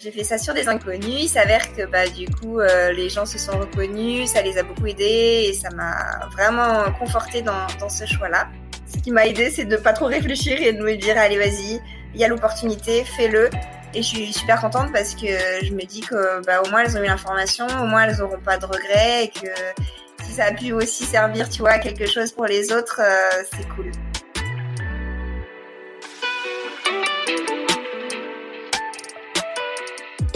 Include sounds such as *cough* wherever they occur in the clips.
J'ai fait ça sur des inconnus. Il s'avère que bah du coup euh, les gens se sont reconnus, ça les a beaucoup aidés et ça m'a vraiment conforté dans, dans ce choix-là. Ce qui m'a aidé, c'est de pas trop réfléchir et de me dire allez vas-y, il y a l'opportunité, fais-le. Et je suis super contente parce que je me dis que bah, au moins elles ont eu l'information, au moins elles n'auront pas de regrets et que si ça a pu aussi servir, tu vois, à quelque chose pour les autres, euh, c'est cool.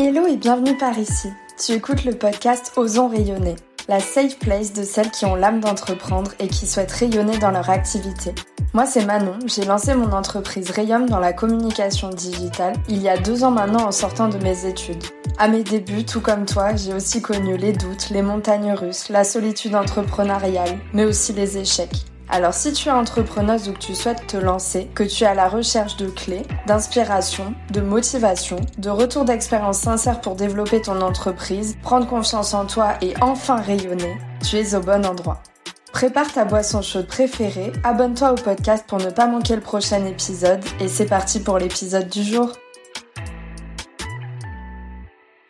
Hello et bienvenue par ici. Tu écoutes le podcast Osons rayonner, la safe place de celles qui ont l'âme d'entreprendre et qui souhaitent rayonner dans leur activité. Moi, c'est Manon. J'ai lancé mon entreprise Rayum dans la communication digitale il y a deux ans maintenant en sortant de mes études. À mes débuts, tout comme toi, j'ai aussi connu les doutes, les montagnes russes, la solitude entrepreneuriale, mais aussi les échecs. Alors si tu es entrepreneuse ou que tu souhaites te lancer, que tu es à la recherche de clés, d'inspiration, de motivation, de retour d'expérience sincère pour développer ton entreprise, prendre confiance en toi et enfin rayonner, tu es au bon endroit. Prépare ta boisson chaude préférée, abonne-toi au podcast pour ne pas manquer le prochain épisode et c'est parti pour l'épisode du jour.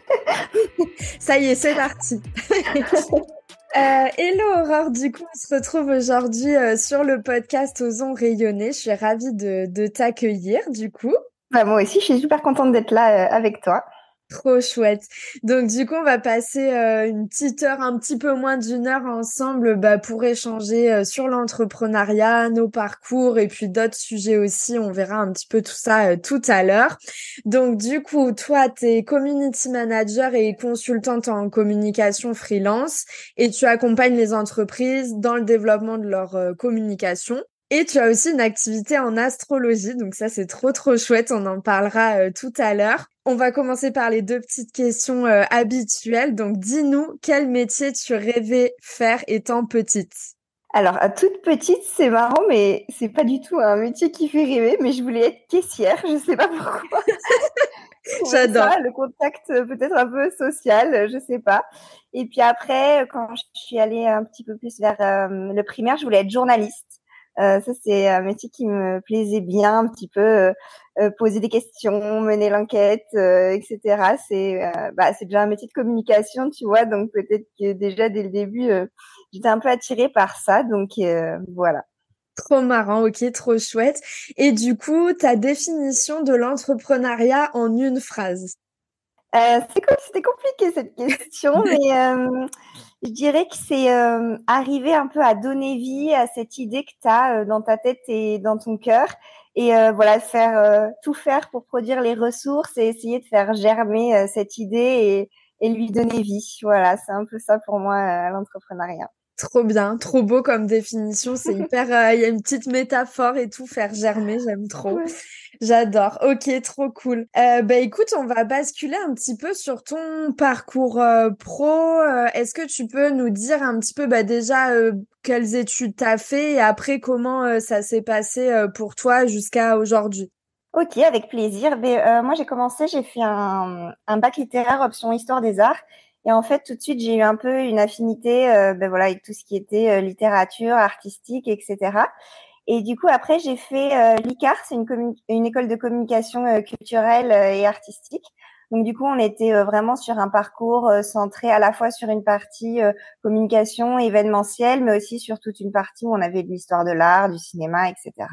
*laughs* Ça y est, c'est parti. *laughs* Euh, hello Aurore, du coup on se retrouve aujourd'hui euh, sur le podcast Osons rayonner. Je suis ravie de, t'accueillir du coup. Bah, moi aussi, je suis super contente d'être là euh, avec toi. Trop chouette. Donc du coup, on va passer euh, une petite heure, un petit peu moins d'une heure ensemble bah, pour échanger euh, sur l'entrepreneuriat, nos parcours et puis d'autres sujets aussi. On verra un petit peu tout ça euh, tout à l'heure. Donc du coup, toi, tu es community manager et consultante en communication freelance et tu accompagnes les entreprises dans le développement de leur communication. Et tu as aussi une activité en astrologie, donc ça c'est trop trop chouette, on en parlera tout à l'heure. On va commencer par les deux petites questions euh, habituelles. Donc, dis-nous, quel métier tu rêvais faire étant petite? Alors, à toute petite, c'est marrant, mais c'est pas du tout un métier qui fait rêver. Mais je voulais être caissière, je sais pas pourquoi. J'adore. Le contact euh, peut-être un peu social, je sais pas. Et puis après, quand je suis allée un petit peu plus vers euh, le primaire, je voulais être journaliste. Euh, ça, c'est un métier qui me plaisait bien, un petit peu euh, euh poser des questions, mener l'enquête, euh, etc. C'est bah, c'est déjà un métier de communication, tu vois, donc peut-être que déjà dès le début, j'étais un peu attirée par ça, donc voilà. Trop marrant, ok, trop chouette. Et du coup, ta définition de l'entrepreneuriat en une phrase? Euh, C'était compliqué cette question, *laughs* mais euh, je dirais que c'est euh, arriver un peu à donner vie à cette idée que tu as euh, dans ta tête et dans ton cœur. Et euh, voilà, faire tout faire pour produire les ressources et essayer de faire germer cette idée et, et, lui donner vie. Voilà, c'est un peu ça pour moi l'entrepreneuriat. Trop bien, trop beau comme définition. C'est *laughs* hyper. Euh, il y a une petite métaphore et tout, faire germer, j'aime trop. J'adore. Ok, trop cool. Euh, bah écoute, on va basculer un petit peu sur ton parcours euh, pro. Est-ce que tu peux nous dire un petit peu bah, déjà quelles études t'as fait et après comment ça s'est passé pour toi jusqu'à aujourd'hui? Ok, avec plaisir. Ben, moi, j'ai commencé, j'ai fait un, un bac littéraire option histoire des arts. Et en fait, tout de suite, j'ai eu un peu une affinité, euh, ben voilà, avec tout ce qui était euh, littérature, artistique, etc. Et du coup, après, j'ai fait euh, l'ICAR, c'est une, une, école de communication euh, culturelle et artistique. Donc, du coup, on était vraiment sur un parcours centré à la fois sur une partie communication événementielle, mais aussi sur toute une partie où on avait de l'histoire de l'art, du cinéma, etc.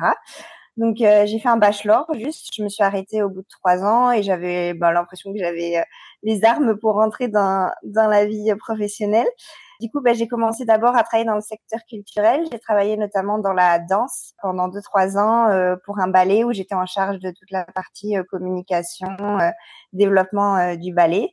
Donc euh, j'ai fait un bachelor juste, je me suis arrêtée au bout de trois ans et j'avais ben, l'impression que j'avais euh, les armes pour rentrer dans, dans la vie professionnelle. Du coup, ben, j'ai commencé d'abord à travailler dans le secteur culturel. J'ai travaillé notamment dans la danse pendant deux trois ans euh, pour un ballet où j'étais en charge de toute la partie communication, développement du ballet.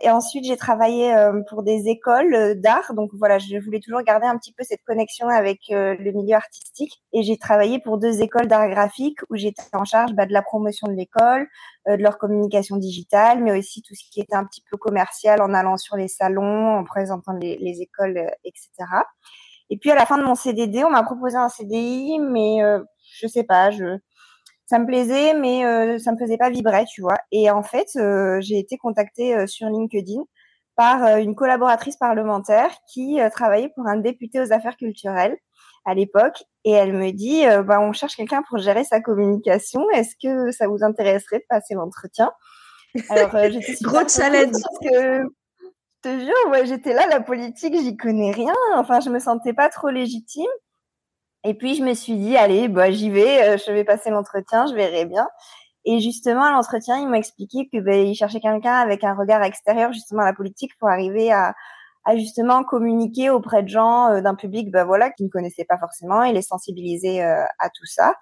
Et ensuite, j'ai travaillé euh, pour des écoles euh, d'art. Donc voilà, je voulais toujours garder un petit peu cette connexion avec euh, le milieu artistique. Et j'ai travaillé pour deux écoles d'art graphique où j'étais en charge bah, de la promotion de l'école, de leur communication digitale, mais aussi tout ce qui était un petit peu commercial en allant sur les salons, en présentant les, les écoles, etc. Et puis à la fin de mon CDD, on m'a proposé un CDI, mais je sais pas, je ça me plaisait, mais euh, ça me faisait pas vibrer, tu vois. Et en fait, euh, j'ai été contactée euh, sur LinkedIn par euh, une collaboratrice parlementaire qui travaillait pour un député aux affaires culturelles à l'époque, et elle me dit, bah, on cherche quelqu'un pour gérer sa communication. Est-ce que ça vous intéresserait de passer l'entretien? Alors, euh, j'étais *laughs* Gros challenge. Parce que, je te jure, ouais, j'étais là, la politique, j'y connais rien. Enfin, je me sentais pas trop légitime. Et puis, je me suis dit, allez, bah, j'y vais, euh, je vais passer l'entretien, je verrai bien. Et justement, à l'entretien, ils m'ont expliqué que ben, cherchaient quelqu'un avec un regard extérieur justement à la politique pour arriver à, à justement communiquer auprès de gens euh, d'un public ben voilà qui ne connaissaient pas forcément et les sensibiliser euh, à tout ça.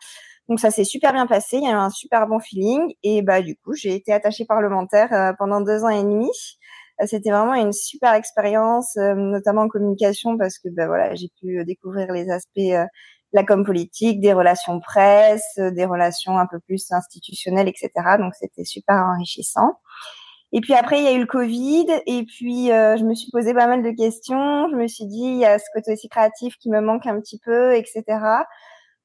Donc ça s'est super bien passé, il y a eu un super bon feeling et bah du coup j'ai été attachée parlementaire euh, pendant deux ans et demi. C'était vraiment une super expérience, notamment en communication parce que ben voilà j'ai pu découvrir les aspects la com politique, des relations presse, des relations un peu plus institutionnelles, etc. Donc c'était super enrichissant. Et puis après, il y a eu le Covid, et puis euh, je me suis posé pas mal de questions. Je me suis dit, il y a ce côté aussi créatif qui me manque un petit peu, etc.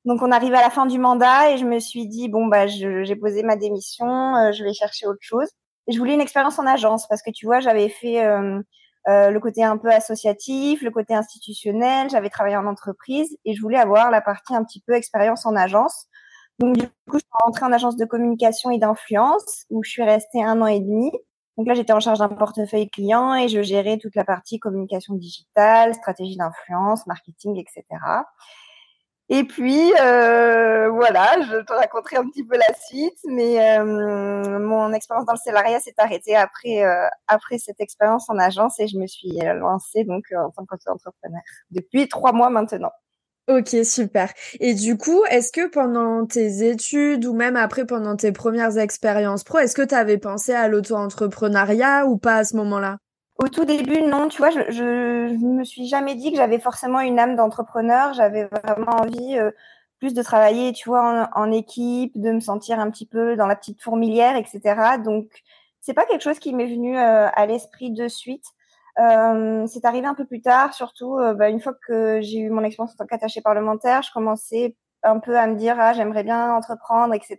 Donc on arrive à la fin du mandat, et je me suis dit, bon bah, j'ai posé ma démission, euh, je vais chercher autre chose. Je voulais une expérience en agence parce que tu vois, j'avais fait euh, euh, le côté un peu associatif, le côté institutionnel. J'avais travaillé en entreprise et je voulais avoir la partie un petit peu expérience en agence. Donc du coup, je suis rentrée en agence de communication et d'influence où je suis restée un an et demi. Donc là, j'étais en charge d'un portefeuille client et je gérais toute la partie communication digitale, stratégie d'influence, marketing, etc. Et puis, euh, voilà, je te raconterai un petit peu la suite, mais euh, mon expérience dans le salariat s'est arrêtée après, euh, après cette expérience en agence et je me suis lancée donc en tant qu'entrepreneur depuis trois mois maintenant. Ok, super. Et du coup, est-ce que pendant tes études ou même après pendant tes premières expériences pro, est-ce que tu avais pensé à l'auto-entrepreneuriat ou pas à ce moment-là? Au tout début, non, tu vois, je, je, me suis jamais dit que j'avais forcément une âme d'entrepreneur. J'avais vraiment envie euh, plus de travailler, tu vois, en, équipe, de me sentir un petit peu dans la petite fourmilière, etc. Donc, c'est pas quelque chose qui m'est venu euh, à l'esprit de suite. Euh, c'est arrivé un peu plus tard, surtout bah, une fois que j'ai eu mon expérience en tant qu'attaché parlementaire, je commençais un peu à me dire ah j'aimerais bien entreprendre, etc.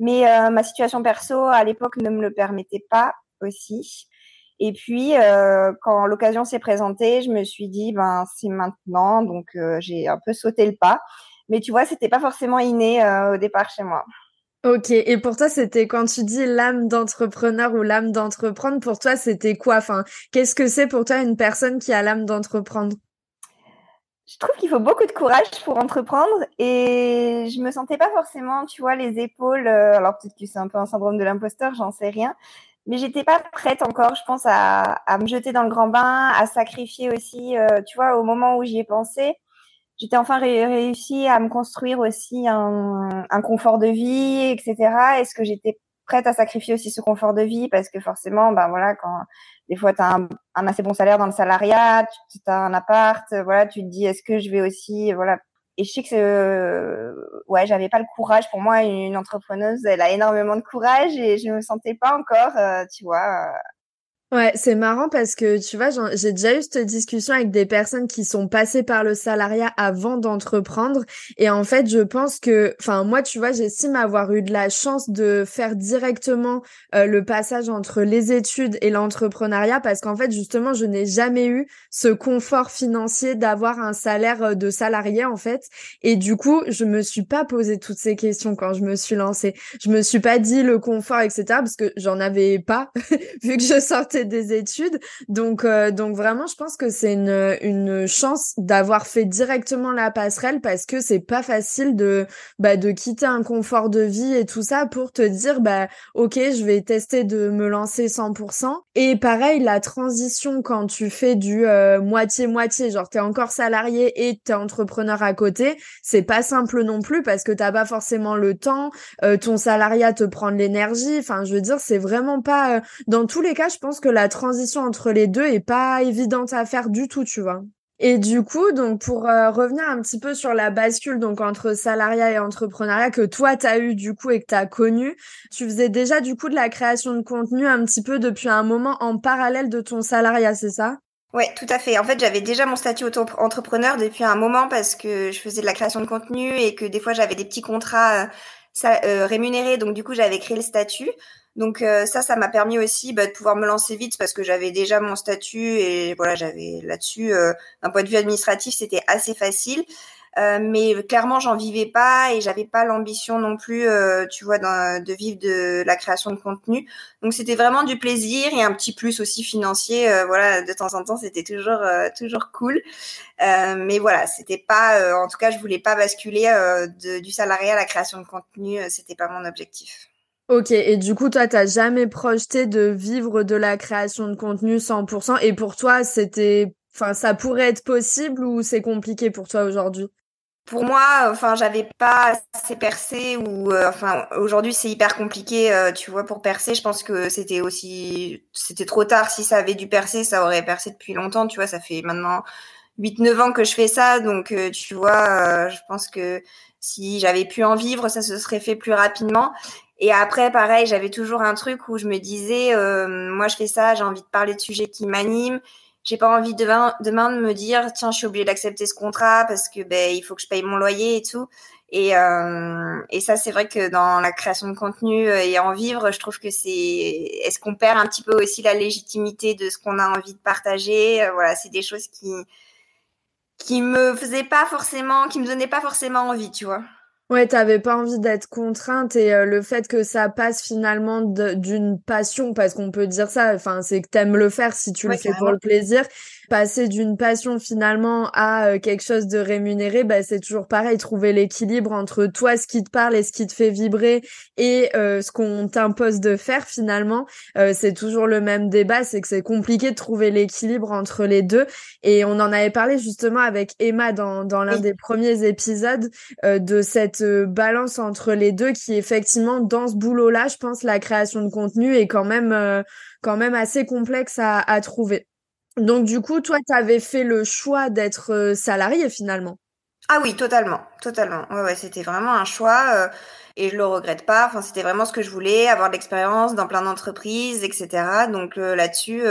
Mais ma situation perso à l'époque ne me le permettait pas aussi. Et puis, euh, quand l'occasion s'est présentée, je me suis dit, ben c'est maintenant, donc euh, j'ai un peu sauté le pas. Mais tu vois, c'était pas forcément inné euh, au départ chez moi. Ok, et pour toi, c'était quand tu dis l'âme d'entrepreneur ou l'âme d'entreprendre, pour toi, c'était quoi? Enfin, qu'est-ce que c'est pour toi une personne qui a l'âme d'entreprendre? Je trouve qu'il faut beaucoup de courage pour entreprendre et je me sentais pas forcément, tu vois, les épaules. alors peut-être que c'est un peu un syndrome de l'imposteur, j'en sais rien, mais j'étais pas prête encore, je pense, à, à, me jeter dans le grand bain, à sacrifier aussi, euh, tu vois, au moment où j'y ai pensé, j'étais enfin réussi à me construire aussi un, un confort de vie, etc. Est-ce que j'étais prête à sacrifier aussi ce confort de vie? Parce que forcément, ben voilà, quand des fois tu as un, un, assez bon salaire dans le salariat, tu as un appart, voilà, tu te dis est-ce que je vais aussi, voilà, et je sais que euh, ouais j'avais pas le courage. Pour moi une entrepreneuse elle a énormément de courage et je me sentais pas encore euh, tu vois euh, Ouais, c'est marrant parce que tu vois, j'ai déjà eu cette discussion avec des personnes qui sont passées par le salariat avant d'entreprendre. Et en fait, je pense que, enfin, moi, tu vois, j'estime avoir eu de la chance de faire directement euh, le passage entre les études et l'entrepreneuriat parce qu'en fait, justement, je n'ai jamais eu ce confort financier d'avoir un salaire euh, de salarié, en fait. Et du coup, je me suis pas posé toutes ces questions quand je me suis lancée. Je me suis pas dit le confort, etc. parce que j'en avais pas *laughs* vu que je sortais des études. Donc, euh, donc vraiment, je pense que c'est une, une chance d'avoir fait directement la passerelle parce que c'est pas facile de, bah, de quitter un confort de vie et tout ça pour te dire, bah, ok, je vais tester de me lancer 100%. Et pareil, la transition quand tu fais du euh, moitié-moitié, genre t'es encore salarié et t'es entrepreneur à côté, c'est pas simple non plus parce que t'as pas forcément le temps, euh, ton salariat te prend de l'énergie. Enfin, je veux dire, c'est vraiment pas. Dans tous les cas, je pense que la transition entre les deux est pas évidente à faire du tout, tu vois. Et du coup, donc pour euh, revenir un petit peu sur la bascule donc entre salariat et entrepreneuriat que toi tu as eu du coup et que tu as connu, tu faisais déjà du coup de la création de contenu un petit peu depuis un moment en parallèle de ton salariat, c'est ça? Ouais, tout à fait. En fait, j'avais déjà mon statut auto-entrepreneur depuis un moment parce que je faisais de la création de contenu et que des fois j'avais des petits contrats euh, euh rémunérés, donc du coup j'avais créé le statut. Donc euh, ça, ça m'a permis aussi bah, de pouvoir me lancer vite parce que j'avais déjà mon statut et voilà, j'avais là-dessus, euh, d'un point de vue administratif, c'était assez facile. Euh, mais clairement, j'en vivais pas et j'avais pas l'ambition non plus, euh, tu vois, de vivre de la création de contenu. Donc c'était vraiment du plaisir et un petit plus aussi financier. Euh, voilà, de temps en temps, c'était toujours toujours cool. mais voilà, c'était pas, en tout cas, je voulais pas basculer de, du salariat à la création de contenu. c'était pas mon objectif. Ok, et du coup, toi, t'as jamais projeté de vivre de la création de contenu 100%, et pour toi, c'était, enfin, ça pourrait être possible ou c'est compliqué pour toi aujourd'hui? Pour moi, enfin, j'avais pas assez percé ou, euh, enfin, aujourd'hui c'est hyper compliqué, euh, tu vois, pour percer. Je pense que c'était aussi, c'était trop tard. Si ça avait dû percer, ça aurait percé depuis longtemps, tu vois. Ça fait maintenant 8-9 ans que je fais ça, donc euh, tu vois, je pense que si j'avais pu en vivre, ça se serait fait plus rapidement. Et après, pareil, j'avais toujours un truc où je me disais, moi je fais ça, j'ai envie de parler de sujets qui m'animent. J'ai pas envie demain, demain de me dire tiens je suis obligée d'accepter ce contrat parce que ben il faut que je paye mon loyer et tout. Et euh, et ça c'est vrai que dans la création de contenu euh, et en vivre je trouve que c'est est-ce qu'on perd un petit peu aussi la légitimité de ce qu'on a envie de partager? Euh, voilà c'est des choses qui qui me faisaient pas forcément qui me donnaient pas forcément envie tu vois Ouais, t'avais pas envie d'être contrainte et euh, le fait que ça passe finalement d'une passion, parce qu'on peut dire ça, enfin c'est que t'aimes le faire si tu le fais pour le plaisir, passer d'une passion finalement à euh, quelque chose de rémunéré, bah, c'est toujours pareil, trouver l'équilibre entre toi, ce qui te parle et ce qui te fait vibrer et euh, ce qu'on t'impose de faire finalement, euh, c'est toujours le même débat, c'est que c'est compliqué de trouver l'équilibre entre les deux. Et on en avait parlé justement avec Emma dans, dans l'un des premiers épisodes de cette balance entre les deux qui effectivement dans ce boulot-là, je pense la création de contenu est quand même quand même assez complexe à, à trouver. Donc du coup, toi, tu avais fait le choix d'être euh, salarié finalement. Ah oui, totalement, totalement. Ouais, ouais, c'était vraiment un choix euh, et je le regrette pas. Enfin, c'était vraiment ce que je voulais, avoir de l'expérience dans plein d'entreprises, etc. Donc euh, là-dessus,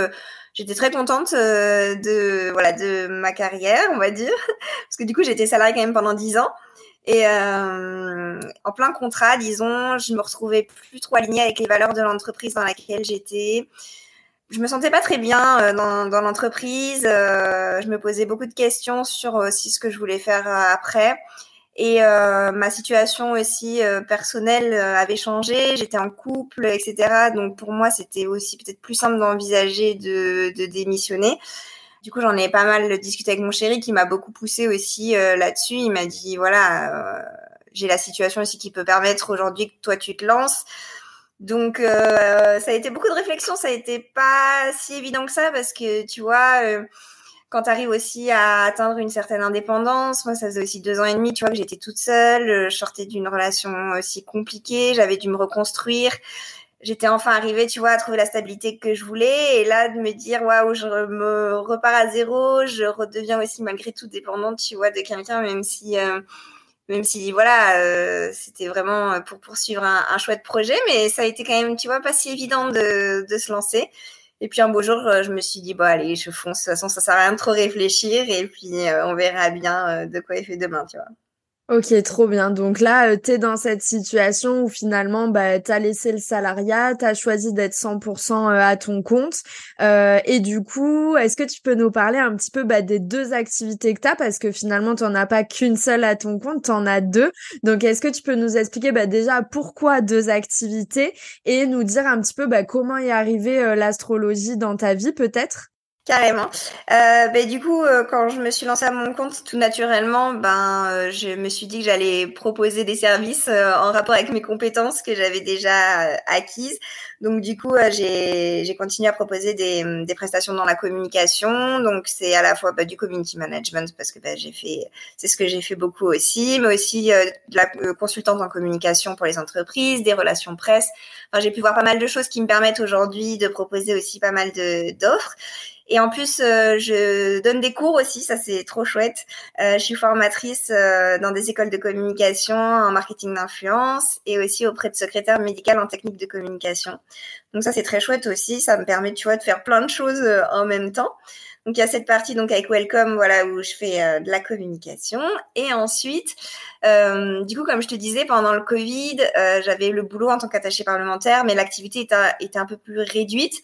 j'étais très contente de voilà de ma carrière, on va dire, *laughs* parce que du coup, j'étais salariée quand même pendant dix ans. Et en plein contrat, disons, je me retrouvais plus trop alignée avec les valeurs de l'entreprise dans laquelle j'étais je me sentais pas très bien euh, dans, dans l'entreprise. Euh, je me posais beaucoup de questions sur aussi ce que je voulais faire euh, après. Et ma situation aussi personnelle avait changé. J'étais en couple, etc. Donc pour moi, c'était aussi peut-être plus simple d'envisager de, de, démissionner. Du coup, j'en ai pas mal discuté avec mon chéri qui m'a beaucoup poussé aussi là-dessus. Il m'a dit voilà, j'ai la situation aussi qui peut permettre aujourd'hui que toi tu te lances. Donc euh, ça a été beaucoup de réflexion, ça a été pas si évident que ça parce que tu vois, euh, quand tu arrives aussi à atteindre une certaine indépendance, moi ça faisait aussi deux ans et demi, tu vois que j'étais toute seule, euh, je sortais d'une relation aussi compliquée, j'avais dû me reconstruire. J'étais enfin arrivée, tu vois, à trouver la stabilité que je voulais. Et là, de me dire, waouh, je me repars à zéro, je redeviens aussi malgré tout dépendante, tu vois, de quelqu'un, même si même si voilà euh, c'était vraiment euh, pour poursuivre un, un, chouette projet mais ça a été quand même tu vois pas si évident de, de se lancer. Et puis un beau jour euh, je me suis dit bon allez je fonce. De toute façon ça sert à rien de trop réfléchir. Et puis on verra bien de quoi il fait demain tu vois Ok, trop bien. Donc là, euh, tu es dans cette situation où finalement, bah, tu laissé le salariat, tu as choisi d'être 100% euh, à ton compte. Euh, et du coup, est-ce que tu peux nous parler un petit peu bah, des deux activités que tu Parce que finalement, tu n'en as pas qu'une seule à ton compte, tu en as deux. Donc, est-ce que tu peux nous expliquer bah, déjà pourquoi deux activités et nous dire un petit peu bah, comment est arrivée l'astrologie dans ta vie peut-être? Carrément. Euh, ben, du coup, euh, quand je me suis lancée à mon compte, tout naturellement, ben, euh, je me suis dit que j'allais proposer des services euh, en rapport avec mes compétences que j'avais déjà acquises. Donc, du coup, j'ai continué à proposer des, des, prestations dans la communication. Donc, c'est à la fois bah, du community management parce que bah, j'ai fait, c'est ce que j'ai fait beaucoup aussi, mais aussi de la consultante en communication pour les entreprises, des relations presse. Enfin, j'ai pu voir pas mal de choses qui me permettent aujourd'hui de proposer aussi pas mal d'offres. Et en plus, euh, je donne des cours aussi, ça c'est trop chouette. Euh, je suis formatrice euh, dans des écoles de communication en marketing d'influence et aussi auprès de secrétaires médicales en technique de communication. Donc ça c'est très chouette aussi, ça me permet tu vois de faire plein de choses en même temps. Donc il y a cette partie donc avec Welcome voilà où je fais de la communication et ensuite du coup comme je te disais pendant le Covid j'avais le boulot en tant qu'attaché parlementaire mais l'activité était, était un peu plus réduite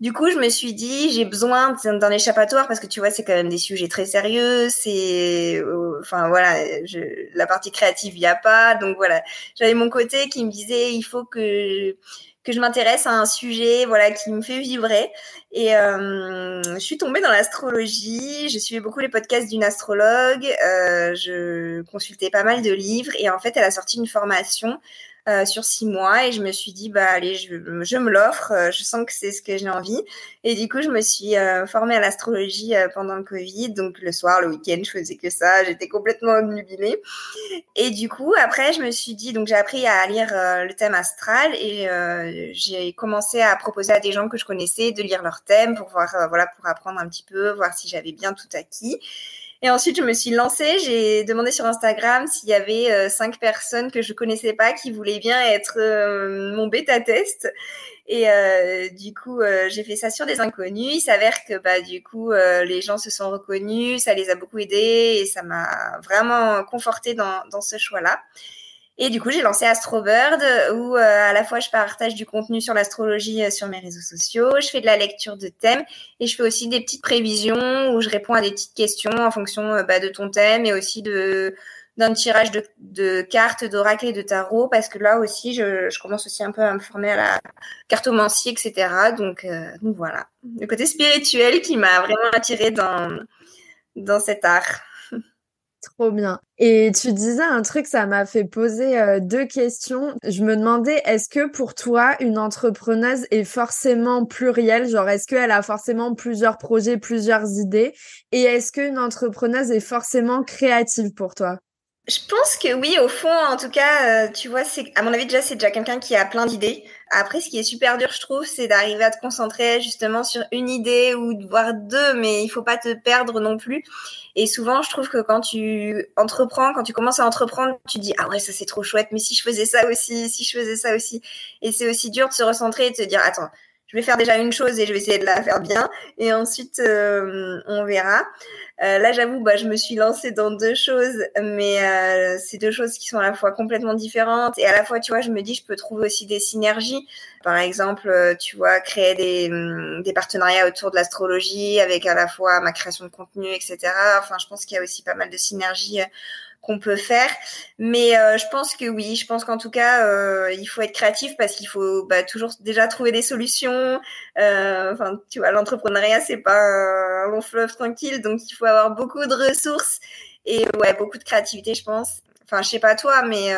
du coup, je me suis dit, j'ai besoin d'un échappatoire parce que tu vois, c'est quand même des sujets très sérieux. C'est, euh, enfin voilà, je, la partie créative, il y a pas. Donc voilà, j'avais mon côté qui me disait, il faut que que je m'intéresse à un sujet, voilà, qui me fait vibrer. Et euh, je suis tombée dans l'astrologie. Je suivais beaucoup les podcasts d'une astrologue. Euh, je consultais pas mal de livres et en fait, elle a sorti une formation euh, sur six mois et je me suis dit bah allez je, je me l'offre euh, je sens que c'est ce que j'ai envie. Et du coup je me suis euh, formée à l'astrologie pendant le Covid. Donc le soir le week-end je faisais que ça. J'étais complètement obnubilée et du coup après je me suis dit donc j'ai appris à lire le thème astral et j'ai commencé à proposer à des gens que je connaissais de lire leur thème pour voir voilà pour apprendre un petit peu voir si j'avais bien tout acquis et ensuite, je me suis lancée. J'ai demandé sur Instagram s'il y avait euh, cinq personnes que je connaissais pas qui voulaient bien être euh, mon bêta test. Et euh, du coup, j'ai fait ça sur des inconnus. Il s'avère que bah du coup, les gens se sont reconnus, ça les a beaucoup aidés et ça m'a vraiment conforté dans, dans ce choix-là. Et du coup, j'ai lancé Astrobird où euh, à la fois je partage du contenu sur l'astrologie euh, sur mes réseaux sociaux, je fais de la lecture de thèmes et je fais aussi des petites prévisions où je réponds à des petites questions en fonction euh, bah, de ton thème et aussi de d'un tirage de, de cartes d'oracle et de tarot parce que là aussi je, je, commence aussi un peu à me former à la cartomancie etc donc, donc voilà. Le côté spirituel qui m'a vraiment attiré dans dans cet art Trop bien. Et tu disais un truc, ça m'a fait poser euh, deux questions. Je me demandais, est-ce que pour toi, une entrepreneuse est forcément plurielle? Genre, est-ce qu'elle a forcément plusieurs projets, plusieurs idées? Et est-ce qu'une entrepreneuse est forcément créative pour toi? Je pense que oui, au fond, en tout cas, euh, tu vois, c'est à mon avis déjà c'est déjà quelqu'un qui a plein d'idées. Après, ce qui est super dur, je trouve, c'est d'arriver à te concentrer justement sur une idée ou voire deux, mais il faut pas te perdre non plus. Et souvent, je trouve que quand tu entreprends, quand tu commences à entreprendre, tu dis ah ouais ça c'est trop chouette, mais si je faisais ça aussi, si je faisais ça aussi, et c'est aussi dur de se recentrer et de se dire attends, je vais faire déjà une chose et je vais essayer de la faire bien, et ensuite euh, on verra. Euh, là, j'avoue, bah, je me suis lancée dans deux choses, mais euh, c'est deux choses qui sont à la fois complètement différentes et à la fois, tu vois, je me dis, je peux trouver aussi des synergies. Par exemple, euh, tu vois, créer des, hum, des partenariats autour de l'astrologie avec à la fois ma création de contenu, etc. Enfin, je pense qu'il y a aussi pas mal de synergies qu'on peut faire. Mais euh, je pense que oui, je pense qu'en tout cas, euh, il faut être créatif parce qu'il faut bah, toujours déjà trouver des solutions. Euh, enfin, tu vois, l'entrepreneuriat c'est pas un long fleuve tranquille, donc il faut avoir beaucoup de ressources et ouais, beaucoup de créativité, je pense. Enfin, je sais pas toi, mais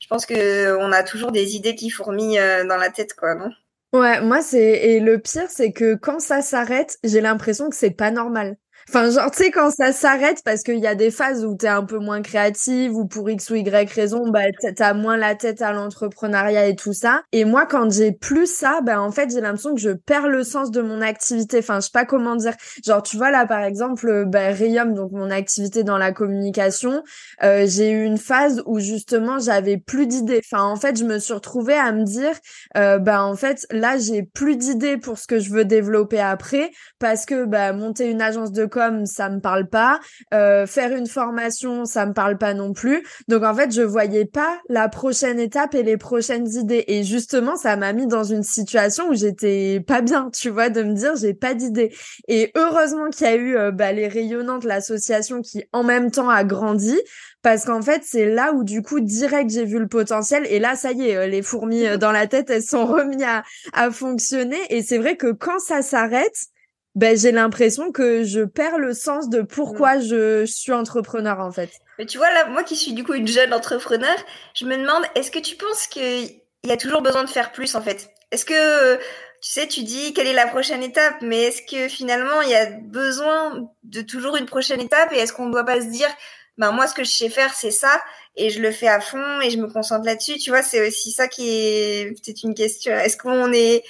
je pense que on a toujours des idées qui fourmillent dans la tête, quoi, non? Ouais, moi c'est et le pire c'est que quand ça s'arrête, j'ai l'impression que c'est pas normal. Enfin, genre, tu sais, quand ça s'arrête, parce qu'il y a des phases où t'es un peu moins créative, ou pour X ou Y raison, bah, t'as moins la tête à l'entrepreneuriat et tout ça. Et moi, quand j'ai plus ça, bah, en fait, j'ai l'impression que je perds le sens de mon activité. Enfin, je sais pas comment dire. Genre, tu vois, là, par exemple, bah, Rium, donc mon activité dans la communication, euh, j'ai eu une phase où, justement, j'avais plus d'idées. Enfin, en fait, je me suis retrouvée à me dire, euh, bah, en fait, là, j'ai plus d'idées pour ce que je veux développer après, parce que, bah, monter une agence de comme ça me parle pas. Euh, faire une formation, ça me parle pas non plus. Donc en fait, je voyais pas la prochaine étape et les prochaines idées. Et justement, ça m'a mis dans une situation où j'étais pas bien, tu vois, de me dire j'ai pas d'idée. Et heureusement qu'il y a eu euh, bah, les rayonnantes, l'association qui en même temps a grandi parce qu'en fait c'est là où du coup direct j'ai vu le potentiel et là ça y est euh, les fourmis dans la tête elles sont *laughs* remises à, à fonctionner et c'est vrai que quand ça s'arrête ben j'ai l'impression que je perds le sens de pourquoi mm. je, suis entrepreneur en fait. Mais tu vois là, moi qui suis du coup une jeune entrepreneur, je me demande est-ce que tu penses qu'il y a toujours besoin de faire plus en fait? Est-ce que tu sais, tu dis quelle est la prochaine étape, mais est-ce que finalement il y a besoin de toujours une prochaine étape et est-ce qu'on ne doit pas se dire ben moi ce que je sais faire c'est ça et je le fais à fond et je me concentre là-dessus, tu vois, c'est aussi ça qui est peut-être une question. Est-ce qu'on est